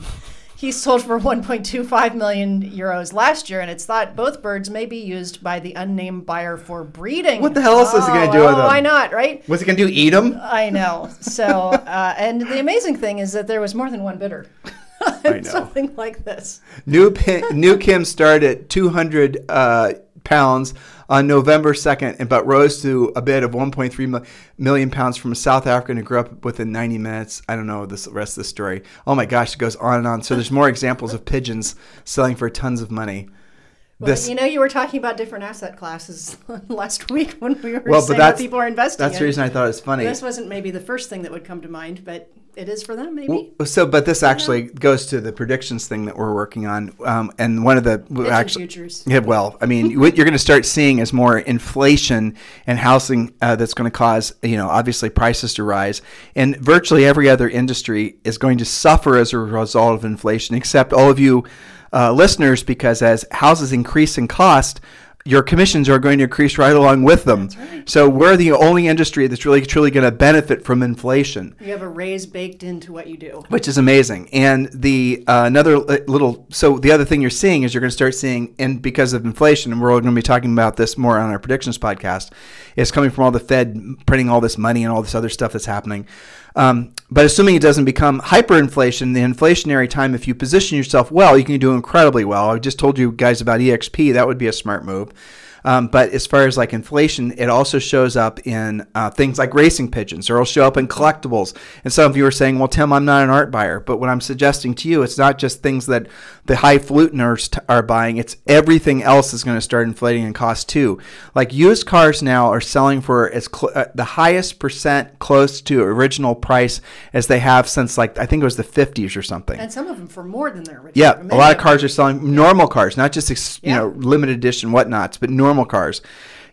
He sold for 1.25 million euros last year, and it's thought both birds may be used by the unnamed buyer for breeding. What the hell else is he gonna Oh, do with well, them? Why not, right? What's he gonna do? Eat them? I know. So, uh, and the amazing thing is that there was more than one bidder. I know. Something like this. New Pin, New Kim started at 200 uh, pounds on November 2nd, and but rose to a bid of 1.3 million pounds from a South African who grew up within 90 minutes. I don't know this the rest of the story. Oh my gosh, it goes on and on. So there's more examples of pigeons selling for tons of money. Well, This, you know, you were talking about different asset classes last week when we were well, but saying that's what people are investing that's in. the reason I thought it was funny. This wasn't maybe the first thing that would come to mind, but it is for them, maybe. So, but this actually goes to the predictions thing that we're working on, um, and one of the Pigeon actually, futures. yeah, well, I mean, what you're going to start seeing is more inflation and housing uh, that's going to cause, you know, obviously prices to rise, and virtually every other industry is going to suffer as a result of inflation, except all of you uh, listeners, because as houses increase in cost. Your commissions are going to increase right along with them. So we're the only industry that's really truly going to benefit from inflation You have a raise baked into what you do. which is amazing. And the uh, another little so the other thing you're seeing is you're going to start seeing, and because of inflation, and we're going to be talking about this more on our predictions podcast, is coming from all the Fed printing all this money and all this other stuff that's happening. Um, but assuming it doesn't become hyperinflation, the inflationary time, if you position yourself well, you can do incredibly well. I just told you guys about EXP; that would be a smart move. Um, but as far as like inflation, it also shows up in uh, things like racing pigeons, or it'll show up in collectibles. And some of you are saying, "Well, Tim, I'm not an art buyer." But what I'm suggesting to you, it's not just things that the high fluteners t- are buying; it's everything else is going to start inflating in cost too. Like used cars now are selling for as cl- uh, the highest percent close to original price as they have since like I think it was the 50s or something. And some of them for more than their original. Yeah, a lot of cars are selling normal cars, not just ex, you know limited edition whatnots, but normal cars.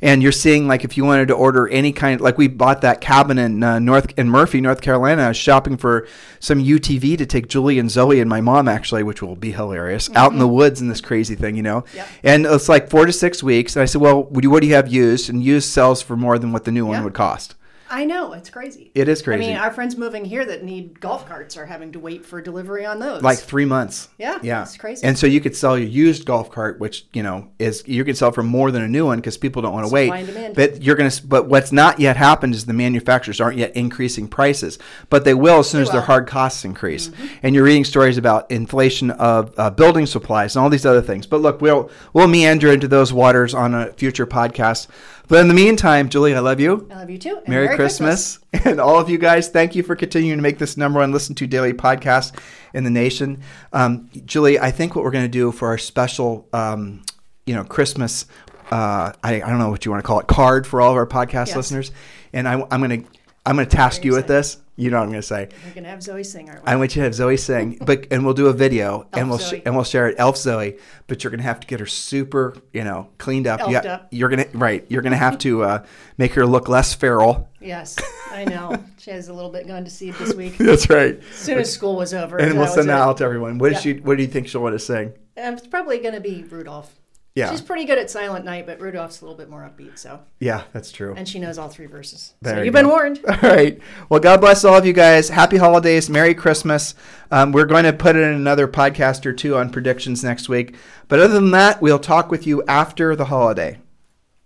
And you're seeing like if you wanted to order any kind, like we bought that cabin in uh, North in Murphy, North Carolina. Shopping for some UTV to take Julie and Zoe and my mom actually, which will be hilarious, out in the woods in this crazy thing, you know. Mm-hmm. Yep. And it's like four to six weeks. And I said, well, what do you, what do you have used? And used sells for more than what the new one would cost. I know it's crazy. It is crazy. I mean, our friends moving here that need golf carts are having to wait for delivery on those. like three months. Yeah, yeah, it's crazy. And so you could sell your used golf cart, which you know is you could sell for more than a new one because people don't want to wait. But you're gonna. But what's not yet happened is the manufacturers aren't yet increasing prices, but they will as soon as their will. Mm-hmm. hard costs increase. And you're reading stories about inflation of uh, building supplies and all these other things. But look, we'll we'll meander into those waters on a future podcast. But in the meantime, Julie, I love you. I love you too. and Merry, Christmas. And all of you guys, thank you for continuing to make this number one listen to daily podcast in the nation. Um, Julie, I think what we're going to do for our special, um, you know, Christmas, uh, I, I don't know what you want to call it, card for all of our podcast Yes. listeners. And I, I'm going to, I'm going to task you with this. You know what I'm going to say. We're gonna have Zoe sing, aren't we? I want you to have Zoe sing, but and we'll do a video and we'll sh- and we'll share it. Elf Zoe, but you're gonna have to get her super, you know, cleaned up. Elfed Yeah, up. you're gonna right. You're gonna have to uh, make her look less feral. yes, I know. She has a little bit gone to seed this week. That's right. As soon as school was over, and we'll send that out to everyone. What Yeah. she? What do you think she'll want to sing? Um, it's probably going to be Rudolph. Yeah, She's pretty good at Silent Night, but Rudolph's a little bit more upbeat. So, yeah, that's true. and she knows all three verses. There so you you've go. been warned. All right. Well, God bless all of you guys. Happy holidays. Merry Christmas. Um, we're going to put in another podcast or two on predictions next week. But other than that, we'll talk with you after the holiday.